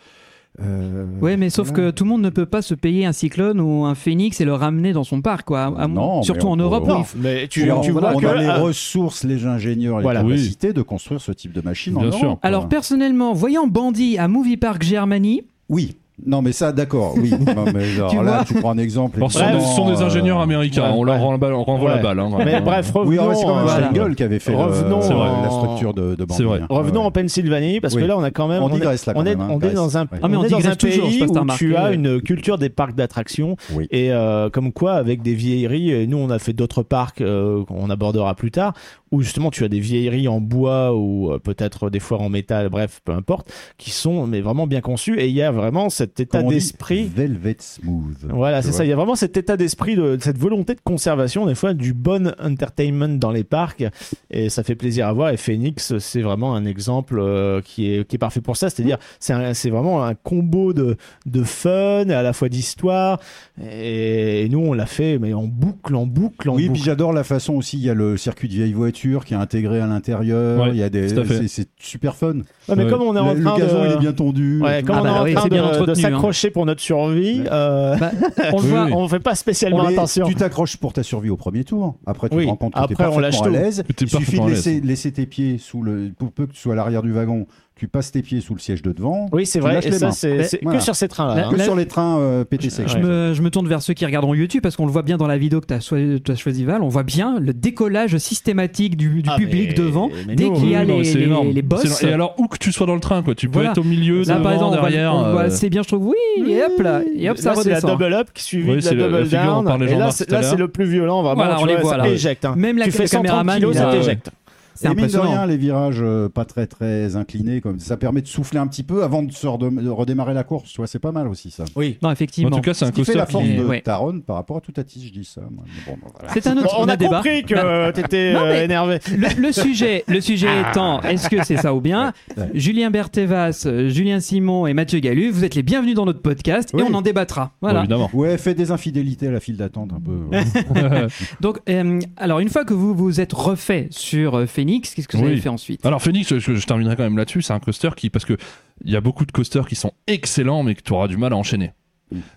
Euh, Oui, mais sauf voilà. que tout le monde ne peut pas se payer un cyclone ou un phénix et le ramener dans son parc, quoi. À- Non, surtout on en peut- Europe. Mais tu, on, tu on vois a que. les ah, ressources, les ingénieurs et Voilà. les Oui. capacités de construire ce type de machine en Bien sûr. Alors, personnellement, voyant Bandit à Movie Park Germany, Oui. Non, mais ça, d'accord, oui. Non, mais Tu là, vois tu prends un exemple. Alors, ce sont, des, ce sont des euh, ingénieurs américains, ouais, on leur ouais. rend la balle- on renvoie Ouais. la balle. hein, Mais vraiment. bref, Oui, revenons, c'est quand même euh, Stengel qui avait fait le- revenons C'est vrai. la structure de, de C'est vrai. Bambi, hein. Revenons Ouais. en Pennsylvanie parce que Oui. là on a quand même On est- digresse là, quand on est, même, hein, on est Grèce. dans un Ouais. Ah, mais on on est dans un digresse toujours, je sais pays pas si t'as où remarqué, tu as ouais. une culture des parcs d'attractions Oui. et euh, comme quoi avec des vieilleries et nous on a fait d'autres parcs euh, qu'on abordera plus tard où justement tu as des vieilleries en bois ou euh, peut-être des fois en métal bref peu importe qui sont mais vraiment bien conçues et il y a vraiment cet état Comme d'esprit Velvet Smooth. voilà, c'est ça. Il y a vraiment cet état d'esprit, de, cette volonté de conservation, des fois, du bon entertainment dans les parcs. Et ça fait plaisir à voir. Et Phoenix, c'est vraiment un exemple euh, qui, est, qui est parfait pour ça. C'est-à-dire, c'est un- c'est vraiment un combo de, de fun et à la fois d'histoire. Et, nous, on l'a fait, mais en boucle, en boucle, en Oui, boucle. puis j'adore la façon aussi. Il y a le circuit de vieille voiture qui est intégré à l'intérieur. Ouais, il y a des, c'est- c'est super fun. Ouais, mais Ouais. comme on est en le, train le gazon, de... il est bien tendu. Ouais, comme Ah on bah est en oui, train c'est bien de- de, hein. s'accrocher pour notre survie, euh, bah, on Oui, voit. oui. on fait pas spécialement attention. Tu t'accroches pour ta survie au premier tour. Après, tu Oui. te rends compte que tu es Après, on lâche parfaitement à l'aise. Il suffit de laisser, laisser tes pieds sous le. Pour peu que tu sois à l'arrière du wagon, tu passes tes pieds sous le siège de devant. Oui, c'est vrai. Et ça, c'est c'est voilà. que sur ces trains-là. Là- hein. Que là- sur les trains euh, PTC. Je, me, je me tourne vers ceux qui regarderont YouTube parce qu'on le voit bien dans la vidéo que tu as, choisi Val. On voit bien le décollage systématique du, du Ah, public mais- devant mais dès qu'il y a non, les, c'est les, énorme. les C'est boss. énorme. Et alors, où que tu sois dans le train, quoi, tu peux Voilà. être au milieu, Là, devant, par exemple, derrière. euh, assez bien, je trouve. Oui, et hop là, et hop, ça Là, c'est la double up qui suivit c'est la le- la double down. là, c'est c'est le plus violent, vraiment. On les voit, hein. Même la- tu fais le 130 caméraman, ça t'éjecte. C'est Et mine de impressionnant. rien, les virages euh, pas très très inclinés, comme ça permet de souffler un petit peu avant de, se redem- de redémarrer la course. Tu vois, c'est pas mal aussi ça. Oui. Non, En effectivement. tout cas, c'est un Ce qui fait la force qui. de ouais. Taron par rapport à tout à je dis ça. bon, voilà. C'est un autre on a débat. compris que t'étais Non, euh, énervé. Le, le sujet, le sujet étant, est-ce que c'est ça ou bien? Ouais. Julien Berthevas, euh, Julien Simon et Mathieu Gallu, vous êtes les bienvenus dans notre podcast Oui. et on en débattra. Voilà. Évidemment. Ouais, faites des infidélités à la file d'attente un peu. Donc, euh, alors une fois que vous vous êtes refait sur euh, Phoenix, qu'est-ce que vous Oui. avez fait ensuite Alors Phoenix, je, je terminerai quand même là-dessus, c'est un coaster qui, parce que il y a beaucoup de coasters qui sont excellents, mais que tu auras du mal à enchaîner.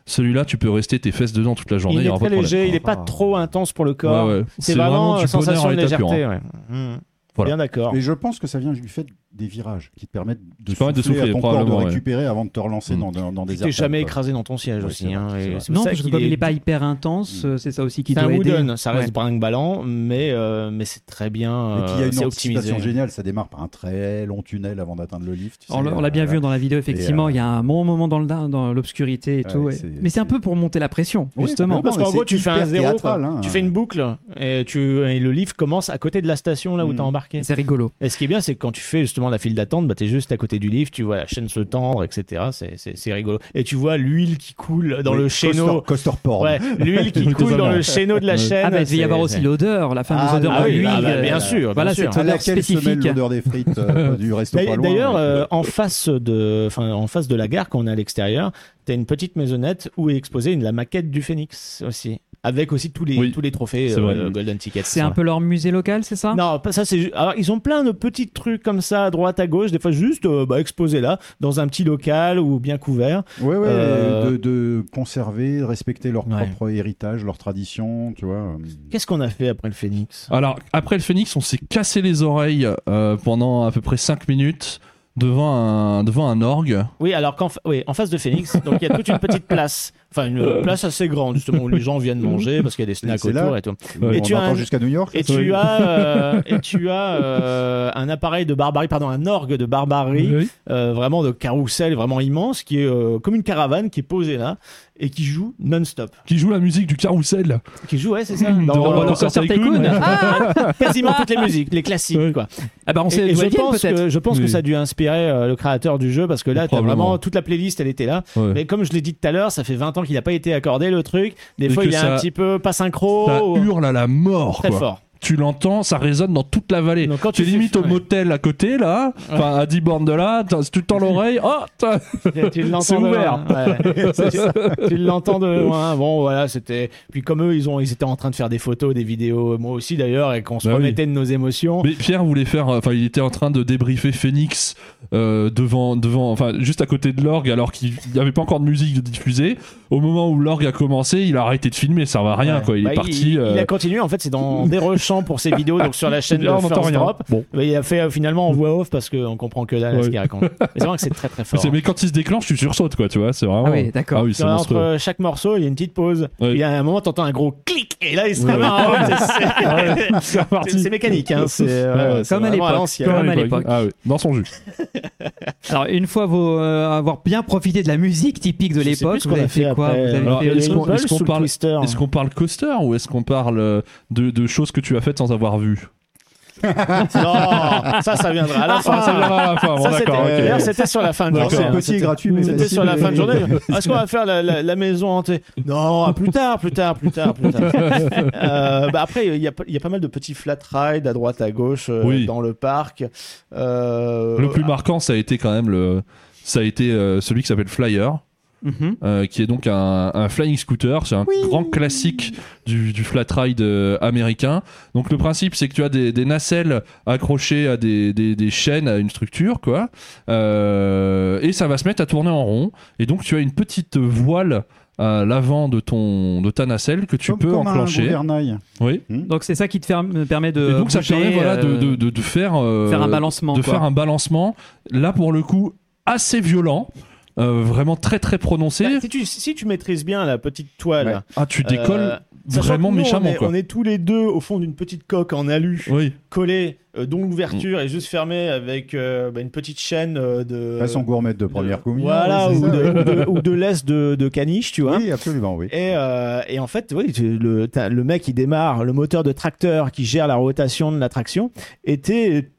Celui-là, tu peux rester tes fesses dedans toute la journée. Il est très léger, il est pas trop intense pour le corps. Ouais, ouais. C'est vraiment, vraiment une du sensation de légèreté. ouais. Mhm. Voilà. Bien d'accord. Et je pense que ça vient du fait des virages qui te permettent de Qui permettent de souffler, à souffler, ton corps, de ouais. récupérer avant de te relancer Mm. dans, dans, dans des Tu t'es airs jamais calmes, quoi. écrasé dans ton siège Ouais, aussi. vrai, hein, et Non, ça parce que comme il est- n'est pas hyper intense, euh, c'est ça aussi qui doit un aider. ça reste Ouais. brinque-ballant, mais, euh, mais c'est très bien. Et puis il y a euh, une anticipation géniale, ça démarre par un très long tunnel avant d'atteindre le lift. tu On sais, l'a- on l'a bien euh, vu dans la vidéo, effectivement. euh, Il y a un bon moment dans le dans l'obscurité et tout. Mais c'est un peu pour monter la pression, justement. Parce qu'en gros, tu fais un zéro, hein. tu fais une boucle et, tu, et le lift commence à côté de la station là où Mm. t'as embarqué. C'est rigolo. Et ce qui est bien, c'est que quand tu fais justement la file d'attente, bah, t'es juste à côté du lift, tu vois la chaîne se tendre, etc. C'est- rigolo. Et tu vois l'huile qui coule dans oui, le chéneau. Coaster porn. Ouais, l'huile qui coule dans le chéneau de la Ouais. chaîne. Ah, bah, il devait y avoir aussi l'odeur, la fameuse Ah, odeur ah de oui, l'huile. ah bah, euh, bien sûr, Voilà, bien sûr. cette odeur spécifique. l'odeur des frites euh, du resto pas D'ailleurs, euh, en face de, en face de la gare, quand on est à l'extérieur, t'as une petite maisonnette où est exposée une, la maquette du Phoenix aussi, avec aussi tous les Oui, tous les trophées euh, Golden Ticket. C'est un peu leur musée local, c'est ça? Non, pas ça c'est. Alors ils ont plein de petits trucs comme ça à droite à gauche, des fois juste euh, bah, exposés là, dans un petit local ou bien couvert. Ouais, ouais, Euh, de, de conserver, de respecter leur Ouais. propre héritage, leur tradition, tu vois. Qu'est-ce qu'on a fait après le Phoenix? Alors, après le Phoenix, on s'est cassé les oreilles euh, pendant à peu près 5 minutes devant un, devant un orgue. Oui, alors qu'en oui, en face de Phoenix, donc il y a toute une petite place, enfin une place assez grande justement où les gens viennent manger parce qu'il y a des snacks c'est là autour et tout. Ouais. Et on tu as un- jusqu'à New York Et tu as, euh, et tu as euh, un appareil de barbarie, pardon, un orgue de barbarie, Oui. euh, vraiment de carrousel, vraiment immense, qui est euh, comme une caravane qui est posée là et qui joue non-stop. Qui joue la musique du carrousel. Qui joue, ouais, c'est ça. Dans- dans- Tycoon. Tycoon. Ah, quasiment toutes les musiques, les classiques, Ouais. quoi. Ah bah on sait et je pense que je pense que ça a dû inspirer euh, le créateur du jeu parce que là, Probablement. vraiment toute la playlist, elle était là. Mais comme je l'ai dit tout à l'heure, ça fait 20 ans qu'il n'a pas été accordé le truc. Des Et fois, il est un petit peu pas synchro, Ça ou- hurle à la mort. très quoi. fort. Tu l'entends, ça résonne dans toute la vallée. Donc, quand tu es limite au ouais. motel à côté, là, enfin à 10 bornes de là, tu tends l'oreille, oh, tu l'entends ouvert. ouais. tu, l'entends de loin. Bon, voilà, c'était. Puis comme eux, ils ont, ils étaient en train de faire des photos, des vidéos, moi aussi d'ailleurs, et qu'on se Bah oui. remettait de nos émotions. Mais Pierre voulait faire, enfin, il était en train de débriefer Phoenix euh, devant, devant, enfin, juste à côté de l'orgue, alors qu'il n'y avait pas encore de musique diffusée. Au moment où l'orgue a commencé, il a arrêté de filmer, ça va rien, Ouais. quoi. Il Bah, est parti. Il, euh, il a continué. En fait, c'est dans des rechants pour ses vidéos, donc sur la chaîne de Là, First rien. Drop. Bon. Bah, il a fait euh, finalement en voix off parce qu'on comprend que dalle à ce Ouais. qu'il raconte. Mais c'est vrai que c'est très très fort. c'est- mais quand il se déclenche, tu sursautes, quoi, tu vois. C'est vraiment. Ah oui, d'accord. Ah oui, Entre monstrueux. chaque morceau, il y a une petite pause. Ouais. Il y a un moment, t'entends un gros clic, et là, il se Ouais. remet. C'est- mécanique, hein. C'est Ouais, c'est comme à l'époque. Comme à l'époque. Ah dans son jus. Alors une fois vous euh, avoir bien profité de la musique typique de l'époque, vous avez fait fait quoi après. Vous avez Alors, fait est-ce qu'on- parle- parle coaster ou est-ce qu'on parle euh, de, de choses que tu as faites sans avoir vu Non, ça, ça viendra à la fin. Ça viendra à la fin, bon, Ça, c'était- sur la fin de Alors, journée. c'est hein. petit gratuit, mais C'était sur la fin de journée. Est-ce qu'on va faire la, la- la maison hantée Non, plus tard, plus tard, plus tard, plus tard. Euh, bah après, il y, a, pas- il y a pas mal de petits flat rides à droite, à gauche euh, Oui. dans le parc. Euh, Le plus marquant, ça a été quand même le, ça a été euh, celui qui s'appelle Flyer. Mhm. euh, qui est donc un, un flying scooter. C'est un grand classique du, du flat ride euh, américain. Donc le principe, c'est que tu as des, des nacelles accrochées à des, des, des chaînes à une structure, quoi. Euh, et ça va se mettre à tourner en rond. Et donc tu as une petite voile à l'avant de ton de ta nacelle que tu Comme- peux comme un enclencher. gouvernail. Oui. Donc c'est ça qui te permet de Et donc ça permet voilà, de, de, de, de faire euh, faire un balancement. de quoi. faire un balancement. Là pour le coup assez violent. Euh, vraiment très très prononcé. Bah, si, tu, si tu maîtrises bien la petite toile, Ouais. Ah, tu décolles euh, vraiment nous, méchamment on est, quoi. on est tous les deux au fond d'une petite coque en alu. Oui. collé, euh, dont l'ouverture Mm. est juste fermée avec euh, bah, une petite chaîne euh, de. Façon gourmette de de- première communion. Voilà, ou de, ou de, de de, de caniche, tu vois. Oui, absolument, oui. Et, euh, et en fait, oui, le mec qui démarre, le moteur de tracteur qui gère la rotation de la traction, était.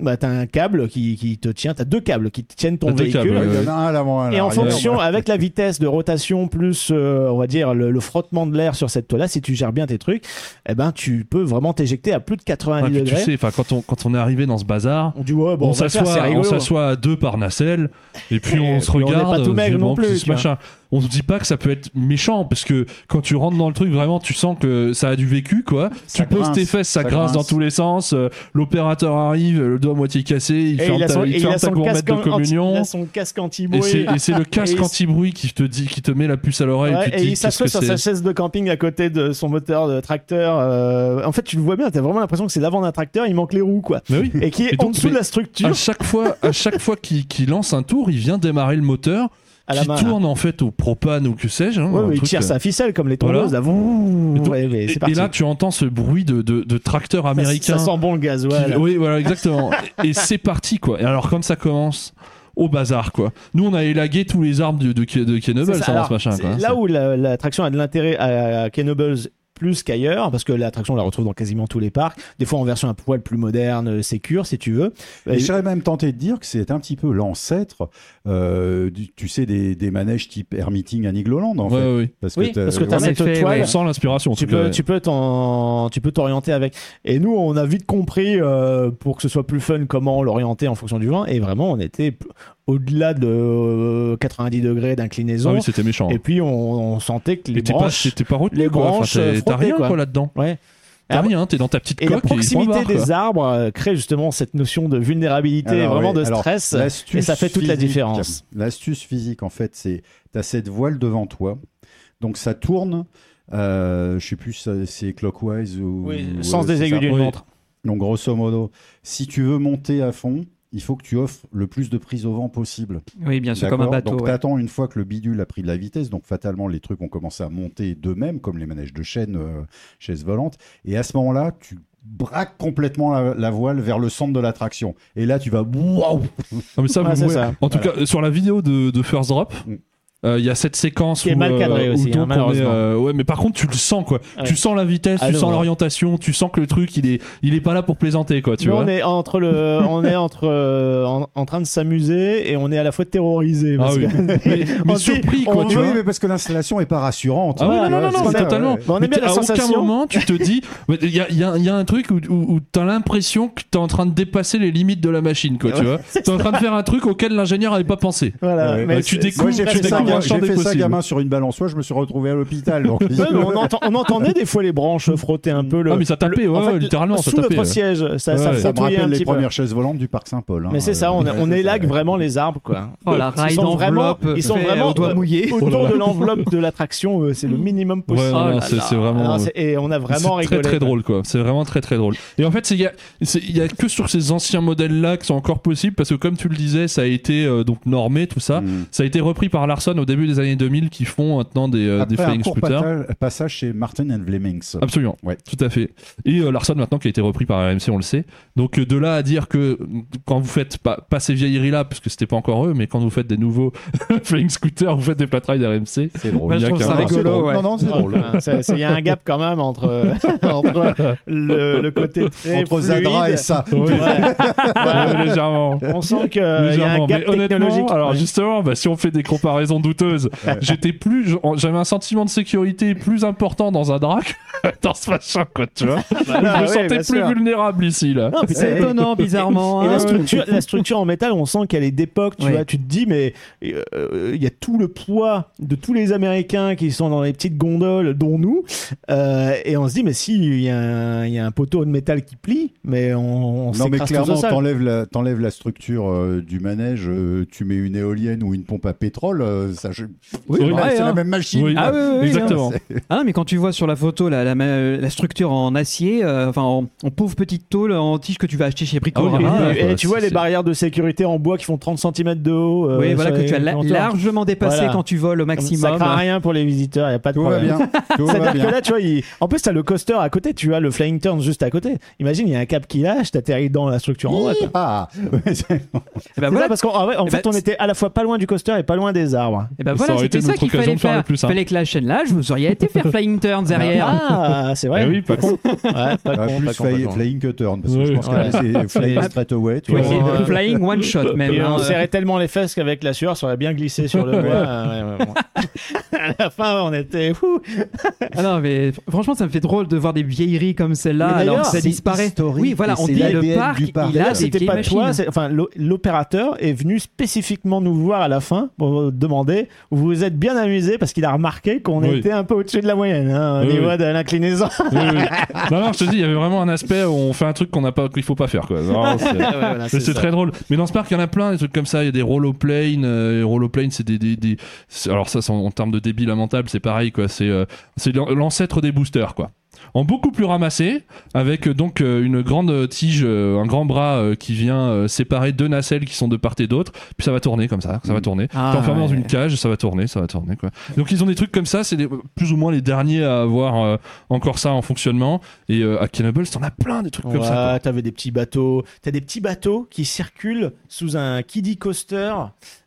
Bah, t'as un câble qui, qui te tient, t'as deux câbles qui te tiennent ton véhicule. câbles, un Et en fonction, avec la vitesse de rotation plus, euh, on va dire, le, le frottement de l'air sur cette toile-là, si tu gères bien tes trucs, eh ben, tu peux vraiment t'éjecter à plus de 90 Ouais, puis tu degrés. sais, enfin quand on quand on est arrivé dans ce bazar, on dit, ouais, bon, on on, s'assoit on rigolo. s'assoit à deux par nacelle et puis Et on se puis on n'est regarde. pas tout maigre non plus, machin. On se dit pas que ça peut être méchant parce que quand tu rentres dans le truc, vraiment, tu sens que ça a du vécu, quoi. Ça tu poses tes fesses, ça, ça grince, dans tous les sens. euh, L'opérateur arrive, le doigt à moitié cassé, il Et ferme il a ta, son, il ferme gourmette de anti- il communion. a son casque anti-bruit. et c'est le casque anti-bruit qui te dit, qui te met la puce à l'oreille. Ouais, et il s'assoit sur sa chaise de camping à côté de son moteur de tracteur. euh, En fait, tu le vois bien, t'as vraiment l'impression que c'est l'avant d'un tracteur, il manque les roues, quoi. Mais oui. Et qui est en dessous de la structure À chaque fois, à chaque fois qu'il lance un tour, il vient démarrer le moteur. À la qui main. tourne en fait au propane ou que sais-je. hein, Ouais, un il truc, tire euh, sa ficelle comme les Voilà. tondeuses. là. Vouh, Et donc- ouais, Et, là, tu entends ce bruit de, de, de tracteur américain. Ça, sent bon le qui- gasoil. Oui, voilà, exactement. et c'est parti, quoi. Et alors, quand ça commence, au bazar, quoi. Nous, on a élagué tous les arbres de, de, ça. hein, Alors, ce machin, quoi. Là où la- l'attraction a de l'intérêt à Kenobles plus qu'ailleurs, parce que l'attraction on la retrouve dans quasiment tous les parcs, des fois en version un poil plus moderne, euh, sécure si tu veux. Et je serais même tenté de dire que c'est un petit peu l'ancêtre, euh, du- tu sais, des, des manèges type Air Meeting à Nigloland, en Ouais, fait. oui. Parce Oui, t'as- parce que t'as en cette toile. ouais. On sent l'inspiration, Tu peux, ouais. tu peux t'en, tu peux t'orienter avec. Et nous, on a vite compris euh, pour que ce soit plus fun comment l'orienter en fonction du vent. Et vraiment, on était au-delà de euh, 90 degrés d'inclinaison. Ah oui, c'était méchant. et puis, on, on sentait que les pas, branches. t'es pas retenu, les quoi. Enfin, branches, euh, T'as rien, quoi. quoi, là-dedans. Ouais. T'as rien, t'es dans ta petite Et la coque. et sont proximité quoi. des arbres euh, crée justement cette notion de vulnérabilité, Alors, vraiment oui, de stress. et ça fait toute la différence. L'astuce physique, en fait, c'est tu as cette voile devant toi, donc ça tourne. Euh, je sais plus, c'est clockwise ou. Oui, ou, sens euh, des aiguilles d'une montre. Donc, grosso modo, si tu veux monter à fond, il faut que tu offres le plus de prise au vent possible. Oui, bien sûr, comme un bateau. Donc, ouais. t'attends une fois que le bidule a pris de la vitesse. Donc, fatalement, les trucs ont commencé à monter d'eux-mêmes, comme les manèges de chaîne, euh, chaises volantes. Et à ce moment-là, tu braques complètement la, la voile vers le centre de l'attraction. Et là, tu vas. Waouh Non, mais ça, Ouais. En tout Voilà. cas, sur la vidéo de, de First Drop, Mm. Euh, il y a cette séquence Qui est où, mal cadrée euh, aussi, hein, on est, malheureusement. euh, ouais, mais par contre, tu le sens, quoi. Ouais. Tu sens la vitesse, tu Alors, sens ouais. l'orientation, tu sens que le truc, il est, il est pas là pour plaisanter, quoi. Tu Nous, vois. on est entre le, on est entre euh, en, en train de s'amuser et on est à la fois terrorisé. Ah parce oui. que- mais, surpris, quoi. on- tu oui, vois. mais parce que l'installation est pas rassurante. Ah non, non, non, c'est non, totalement. ouais. Mais on bien à aucun moment, tu te dis, il y a, il y a- y a un truc où, où, où t'as l'impression que t'es en train de dépasser les limites de la machine, quoi, tu vois. T'es en train de faire un truc auquel l'ingénieur avait pas pensé. Voilà, tu découvres- Moi, j'ai c'est fait, ça, gamin sur une balançoire, je me suis retrouvé à l'hôpital. donc- Ouais, on, entend- on entendait des fois les branches frotter un peu le. Ah, mais ça tapait, le- en fait, littéralement, ça Sous tapait, notre ouais. siège, ça, Ouais, ça ouais. Ça me frottouillait un rappelle les peu. premières chaises volantes du parc Saint-Paul. hein. Mais c'est ça, on, Ouais, on c'est élague ça. vraiment les arbres, quoi. Oh, la Ils sont vraiment, ils sont vraiment euh, mouillé. autour Oh de l'enveloppe de l'attraction, euh, c'est le minimum possible. C'est c'est vraiment. C'est- et on a vraiment c'est rigolé. très très drôle quoi c'est vraiment très très drôle et en fait c'est- il y a c'est- il y a que sur ces anciens modèles là que c'est encore possible parce que comme tu le disais ça a été euh, donc normé tout ça Mm. ça a été repris par Larson au début des années 2000 qui font maintenant des, euh, des Après un flying court scooters pata- passage chez Martin and Vlemings. Absolument, Ouais. tout à fait. Et euh, Larson maintenant qui a été repris par RMC, on le sait. Donc euh, de là à dire que euh, quand vous faites pas, pas ces vieilleries là, parce que c'était pas encore eux, mais quand vous faites des nouveaux flying scooters, vous faites des patrails d'RMC. C'est drôle. Je trouve ça Non, c'est rigolo. drôle. ouais. Non, non, c'est drôle. Enfin, c'est- c'est- Il y a un gap quand même entre, entre le, le côté très Entre fluide. Zadra et ça. Oui. Ouais. Ouais, légèrement. On sent qu'il y a un Légèrement. gap Mais honnêtement, technologique. alors Ouais. justement, bah, si on fait des comparaisons j'étais plus, j'avais un sentiment de sécurité plus important dans un drac dans ce machin, quoi, tu vois. Bah, je ah me ouais, sentais plus sûr. vulnérable ici, là. C'est étonnant, bizarrement. Et hein. la structure, la structure en métal, on sent qu'elle est d'époque. Tu Ouais. vois, tu te dis, mais euh, il y a tout le poids de tous les Américains qui sont dans les petites gondoles, dont nous. Euh, et on se dit, mais si il y, a un- il y a un poteau de métal qui plie, mais on, on Non, mais clairement, t'enlèves la, la structure euh, du manège, euh, tu mets une éolienne ou une pompe à pétrole, euh, ça, je- Oui, c'est ouais, la- c'est hein. la même machine. Oui. Ah oui, oui, oui, Exactement. Ah non, mais quand tu vois sur la photo la, la, la structure en acier, euh, enfin en, en pauvre petite tôle en tige que tu vas acheter chez Ah Bricorama. Et, ouais, et tu vois les barrières de sécurité en bois qui font 30 cm de haut. euh, oui, voilà que tu as la- largement dépassé Voilà. quand tu voles au Ça maximum. craint rien pour les visiteurs, il n'y a pas de Tout va problème. bien. Tout va C'est-à-dire que bien. là, tu vois, il- en plus, t'as le coaster à côté, tu as le flying turn juste à côté. Imagine, il y a un cap qui lâche, t'atterris dans la structure en haut. Ah, Et ben voilà, ça, parce qu'en Eh fait, ben, on était à la fois pas loin du coaster et pas loin des arbres. Et ben Ça voilà, c'était ça qu'il fallait faire plus, hein. fallait que la chaîne là, je vous auriez été faire flying turns derrière. Ah, c'est vrai. Eh oui, pas con. Ouais, pas Ah, con, plus pas con, fly- pas con. flying que turn, parce que je pense que c'est flying straight away. Tu vois. flying one shot même. Et hein. on serrait tellement les fesses qu'avec la sueur, ça aurait bien glissé sur le bois. Ouais. à la fin, on était fou. Ah non, mais franchement, ça me fait drôle de voir des vieilleries comme celle-là alors que ça disparaît. Oui, voilà, on dit le parc, il a des c'était vieilles machines. enfin l'o- l'opérateur est venu spécifiquement nous voir à la fin pour demander vous vous êtes bien amusé parce qu'il a remarqué qu'on Oui. était un peu au-dessus de la moyenne hein, au Oui, niveau oui. de l'inclinaison. Non, non, je te dis, il y avait vraiment un aspect où on fait un truc qu'on n'a pas, qu'il faut pas faire, quoi. C'est- très drôle. Mais dans ce parc, il y en a plein, des trucs comme ça. Il y a des rolloplanes. Euh, rolloplanes, c'est des, des, Alors, ça, en, en termes de débit lamentable, c'est pareil, quoi. C'est euh, c'est l'an- l'ancêtre des boosters, quoi. En beaucoup plus ramassé, avec euh, donc euh, une grande tige, euh, un grand bras qui vient séparer deux nacelles qui sont de part et d'autre. Puis ça va tourner comme ça, ça va tourner. Ah, T'es enfermé dans une cage, ça va tourner, ça va tourner, quoi. Donc ils ont des trucs comme ça, c'est plus ou moins les derniers à avoir euh, encore ça en fonctionnement. Et euh, à Cannibals, t'en as plein des trucs comme ça. t'avais des petits bateaux. T'as des petits bateaux qui circulent sous un kiddie coaster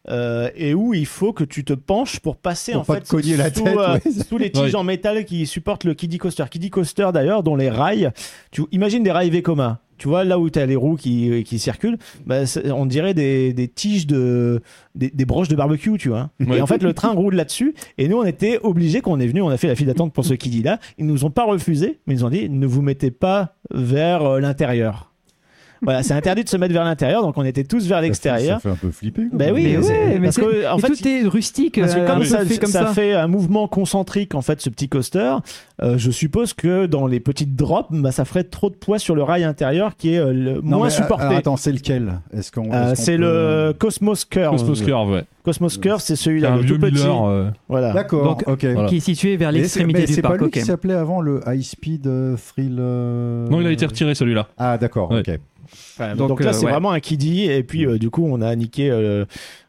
euh, et où il faut que tu te penches pour passer Pour en pas fait cogner la sous, tête, euh, ouais. sous les tiges Ouais. en métal qui supportent le kiddie coaster. Kiddie coaster d'ailleurs, dont les rails. Tu imagines des rails Vekoma. Tu vois là où tu as les roues qui, qui circulent, bah, on dirait des, des tiges de des, des broches de barbecue, tu vois. Ouais. Et en fait, le train roule là-dessus. Et nous, on était obligés, quand on est venu, on a fait la file d'attente pour ce kiddie là. Ils nous ont pas refusé, mais ils nous ont dit ne vous mettez pas vers euh, l'intérieur. Voilà, c'est interdit de se mettre vers l'intérieur, donc on était tous vers l'extérieur. Ça fait un peu flipper. quoi. Ben oui, Mais c'est- ouais, mais parce c'est- que, en fait, tout est rustique. parce que euh, comme ça, fait comme ça ça. fait un mouvement concentrique en fait ce petit coaster, euh, je suppose que dans les petites drops, bah, ça ferait trop de poids sur le rail intérieur qui est euh, le- Non, moins mais, supporté. alors, attends, c'est lequel? Est-ce qu'on Euh, c'est peut- le Cosmos Curve. Cosmos Curve, ouais. Cosmos Curve, c'est celui-là, un le tout petit. Miller. euh, Voilà. D'accord. Donc, ok. Voilà. qui est situé vers l'extrémité mais du C'est pas parc. lui qui s'appelait avant le High Speed euh, Thrill. euh, Non, il a été retiré celui-là. Ah d'accord. Ouais. Ok. Voilà, Donc, donc, là, euh, c'est ouais. vraiment un kiddie. Et puis, euh, du coup, on a niqué.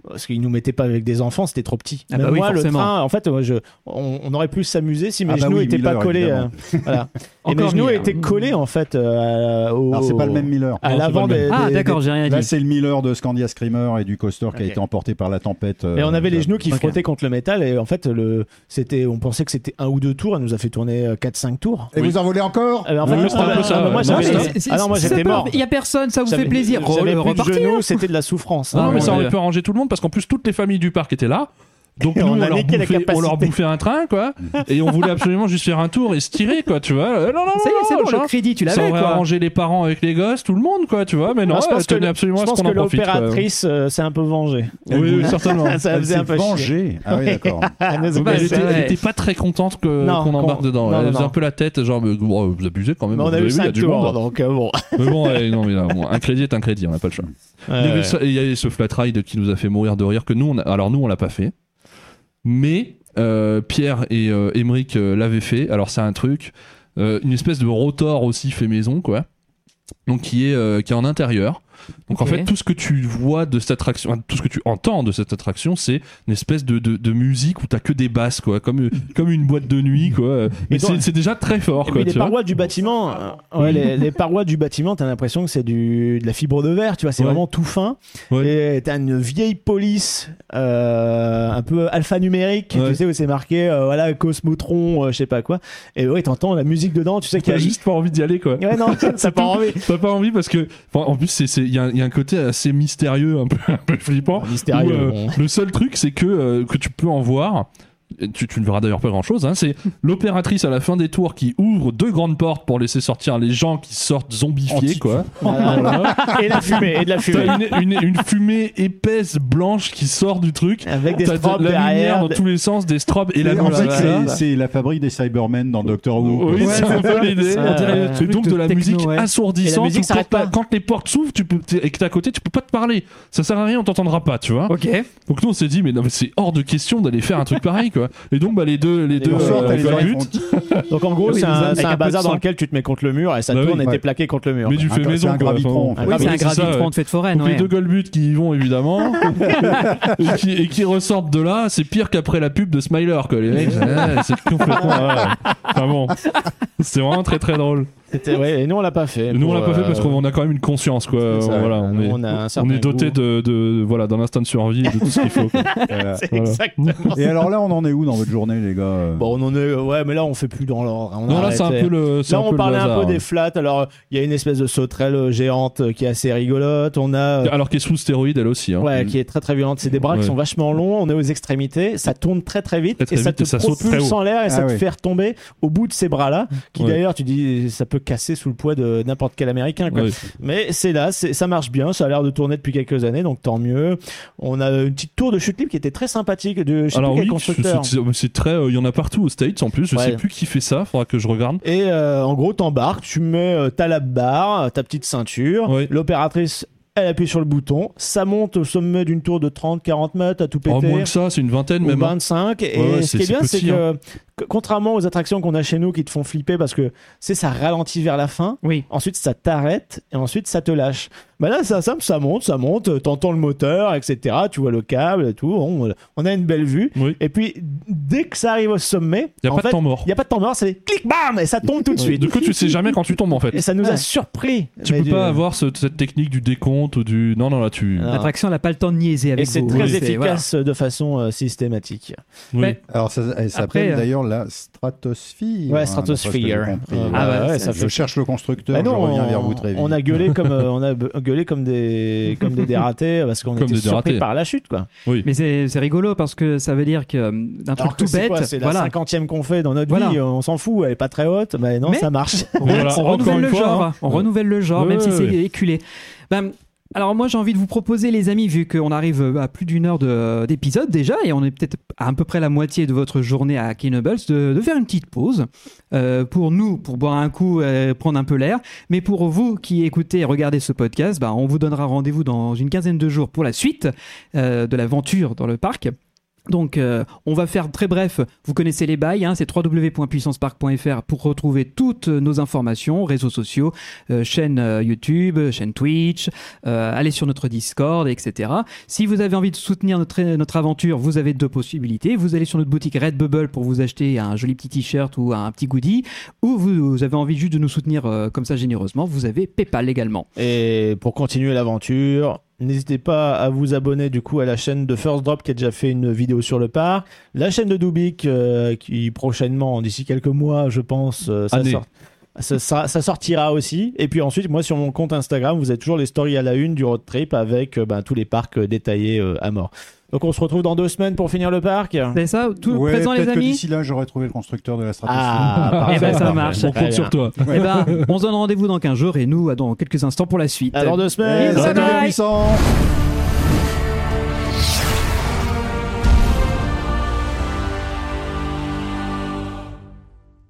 Euh, parce qu'ils nous mettaient pas avec des enfants, c'était trop petit. Ah Même bah oui, moi, le train, en fait, moi, je, on, on aurait pu s'amuser si mes Ah bah genoux oui, étaient pas collés. euh, voilà. Et mes genoux Miller. étaient collés, en fait, euh, au, Alors c'est pas le même Miller. à l'avant des, Ah, des- d'accord, j'ai rien Là dit. c'est le Miller de Scandia Screamer et du coaster qui a été emporté par la tempête. euh, Et on avait les genoux qui frottaient contre le métal et en fait le c'était on pensait que c'était un ou deux tours, elle nous a fait tourner 4 5 tours. Et vous en voulez encore Euh, en fait, ah, moi ah j'étais pas- mort. Il y a personne, ça vous fait plaisir. J'avais Re- plus de repartir. genoux, c'était de la souffrance. Ah, non, mais ça aurait pu arranger tout le monde parce qu'en plus, toutes les familles du parc étaient là. Donc nous, on on, a leur bouffait, on leur bouffait un train, quoi. et on voulait absolument juste faire un tour et se tirer, quoi, tu vois. Euh, non, non, Ça y est, c'est non, bon, le crédit, tu Ça l'avais aurait quoi. arrangé les parents avec les gosses, tout le monde, quoi, tu vois. Mais non, je elle pense que, tenait absolument je à ce pense qu'on que l'opératrice euh, s'est un peu vengée. Oui, oui, certainement. ça Elle faisait s'est un peu vengée. Ah oui d'accord. Ah, Bah, a elle, était, ça. elle était pas très contente que- Non, qu'on embarque dedans. non, elle non, faisait non. un peu la tête, genre, vous abusez quand même. Mais on a eu vu, il y a 5 du tours, monde. donc euh, bon. Mais bon, non, un crédit est un crédit, on n'a pas le choix. Il y ça- avait ce flat ride qui nous a fait mourir de rire que nous, a- alors nous, on l'a pas fait, mais euh, Pierre et euh, Emeric euh, l'avaient fait. Alors c'est un truc, euh, une espèce de rotor aussi fait maison, quoi. Donc qui est euh, qui est en intérieur. Donc en fait tout ce que tu vois de cette attraction, tout ce que tu entends de cette attraction, c'est une espèce de, de, de musique où t'as que des basses, quoi, comme comme une boîte de nuit, quoi. Mais c'est c'est déjà très fort, Et quoi. les parois du bâtiment, euh, ouais, les, les parois du bâtiment, t'as l'impression que c'est du de la fibre de verre, tu vois, c'est Ouais. vraiment tout fin. Ouais. Et t'as une vieille police, euh, un peu alphanumérique, Ouais. tu sais où c'est marqué, euh, voilà, Cosmotron, euh, je sais pas quoi. Et ouais, t'entends la musique dedans, tu sais qu'il y a juste pas envie d'y aller, quoi. Ouais, non, t'as pas envie. T'as pas envie parce que, en plus, c'est, y, a un- il y a un côté assez mystérieux, un peu, un peu flippant. Mystérieux. où, euh. Le seul truc, c'est que, euh, que tu peux en voir. Tu, tu ne verras d'ailleurs pas grand chose. Hein, c'est l'opératrice à la fin des tours qui ouvre deux grandes portes pour laisser sortir les gens qui sortent zombifiés, quoi. Voilà. Voilà. Et la fumée, et de la fumée. T'as une, une, une fumée épaisse blanche qui sort du truc. Avec des T'as de strobes la lumière dans tous les sens, des strobes et la Et en fait, musique. c'est- c'est la fabrique des Cybermen dans Doctor Who. Oui, Ouais, c'est un c'est peu l'idée. Truc donc de la techno, musique ouais. assourdissante. La musique quand, pas. quand les portes s'ouvrent, tu peux et que t'es à côté, tu peux pas te parler. Ça sert à rien, on t'entendra pas, tu vois. Ok. Donc nous on s'est dit mais non mais c'est hors de question d'aller faire un truc pareil quoi. Et donc bah les deux les deux euh, les font- Donc en gros, c'est un, c'est un bazar dans lequel tu te mets contre le mur et ça Bah tourne oui. et t'es plaqué contre le mur. Mais du Un- fait c'est maison un quoi. gravitron. C'est un gravitron ouais. de fête foraine. Les deux Golbuts qui y vont évidemment et, qui, ressortent de là, c'est pire qu'après la pub de Smiler quoi. Les mecs, c'est complètement. Enfin bon, c'était vraiment très très drôle. C'était- ouais, et nous on l'a pas fait. Nous, on l'a pas fait euh, parce qu'on a quand même une conscience, quoi. ça. Voilà, on est, on a un on certain est doté de, de- voilà, d'un instinct de survie, et de tout ce qu'il faut. quoi. Voilà. C'est Voilà. exactement Et alors là, on en est où dans votre journée, les gars euh Bon, on en est. Ouais, mais là, on fait plus dans l'ordre. On a Non, là, c'est un peu le. c'est Là, un peu on le parlait un peu des hein. flats. Alors, il y a une espèce de sauterelle euh, géante euh, qui est assez rigolote. On a. euh, Alors qu'elle est sous stéroïde, elle aussi. hein. Ouais, qui est très très violente. C'est des bras qui sont vachement longs. On est aux extrémités. Ça tourne très très vite Très, très et ça vite te propulse en l'air et ça Ah te fait retomber au bout de ces bras-là. Qui Ouais. d'ailleurs, tu dis, ça peut casser sous le poids de n'importe quel américain. Quoi. Mais c'est là, ça marche bien. Ça a l'air de tourner depuis quelques années, donc tant mieux. On a une petite tour de chute libre qui était très sympathique. De, je sais Alors plus quel oui, constructeur. c'est- très. euh, Il y en a partout aux States en plus. Je Ouais. sais plus qui fait ça. Faudra que je regarde. Et euh, en gros, t'embarques, tu mets euh, ta lap bar, ta petite ceinture, Oui. l'opératrice. Elle appuie sur le bouton, ça monte au sommet d'une tour de 30-40 mètres à tout péter. Oh, moins que ça, c'est une vingtaine même. hein. 25 et Ouais, ouais, ce qui est bien c'est hein. que contrairement aux attractions qu'on a chez nous qui te font flipper parce que c'est ça ralentit vers la fin Oui. ensuite ça t'arrête et ensuite ça te lâche bah là ça, ça, ça monte ça monte t'entends le moteur etc tu vois le câble et tout on, on a une belle vue Oui. et puis dès que ça arrive au sommet Y a en pas de temps mort. il y a pas de temps mort c'est clic bam et ça tombe tout de suite Du coup, tu sais jamais quand tu tombes en fait. et ça nous a surpris Tu peux du- pas avoir ce- cette technique du décompte ou du. Non, non, là, tu. Ah. L'attraction n'a pas le temps de niaiser avec et c'est vous. très Oui, c'est- efficace de façon euh, systématique Oui. Mais- Alors, ça, elle s'appelle Après, euh, d'ailleurs la stratosphere. Ouais, hein, stratosphere. d'après ce que j'ai compris. Euh, Ah bah ouais, ouais, c'est- ça je fait cherche le constructeur, Bah non, je reviens on, vers vous très vite. on a gueulé comme euh, on a be- gueulé comme des comme des dératés parce qu'on Comme était des surpris dératés. par la chute quoi. Mais c'est c'est rigolo parce que ça veut dire que euh, d'un truc Alors que tout c'est bête, quoi, c'est la voilà, cinquantième qu'on fait dans notre Voilà. vie, on s'en fout, elle est pas très haute, mais non Mais- ça marche. on, Mais voilà, on encore renouvelle une le fois, genre, hein. on renouvelle le genre, même si ouais, c'est éculé. Ben, alors moi j'ai envie de vous proposer les amis, vu qu'on arrive à plus d'une heure de- d'épisode déjà, et on est peut-être à peu près la moitié de votre journée à Kenobles, de, de faire une petite pause euh, pour nous, pour boire un coup, euh, prendre un peu l'air, mais pour vous qui écoutez et regardez ce podcast, ben, on vous donnera rendez-vous dans une quinzaine de jours pour la suite euh, de l'aventure dans le parc. Donc, euh, on va faire très bref. Vous connaissez les bails, hein, c'est www.puissancepark.fr pour retrouver toutes nos informations, réseaux sociaux, euh, chaîne euh, YouTube, chaîne Twitch, allez sur notre Discord, etc. Si vous avez envie de soutenir notre, aventure, vous avez deux possibilités. Vous allez sur notre boutique Redbubble pour vous acheter un joli petit t-shirt ou un petit goodie, ou vous, vous avez envie juste de nous soutenir comme ça généreusement, vous avez PayPal également. Et pour continuer l'aventure, n'hésitez pas à vous abonner du coup à la chaîne de First Drop qui a déjà fait une vidéo sur le parc, la chaîne de Dubik euh, qui prochainement, d'ici quelques mois, je pense, euh, ça, Année. sort- ça, sera- ça sortira aussi. Et puis ensuite, moi sur mon compte Instagram, vous avez toujours les stories à la une du road trip avec euh, ben, tous les parcs détaillés à mort. Donc on se retrouve dans deux semaines pour finir le parc. C'est ça, tout Ouais, présent les peut-être que amis d'ici là, j'aurais trouvé le constructeur de la stratégie. Ah, Eh ben, ça marche. On compte sur toi. Eh ben, on se donne rendez-vous dans 15 jours et nous dans quelques instants pour la suite. À dans deux semaines. Salut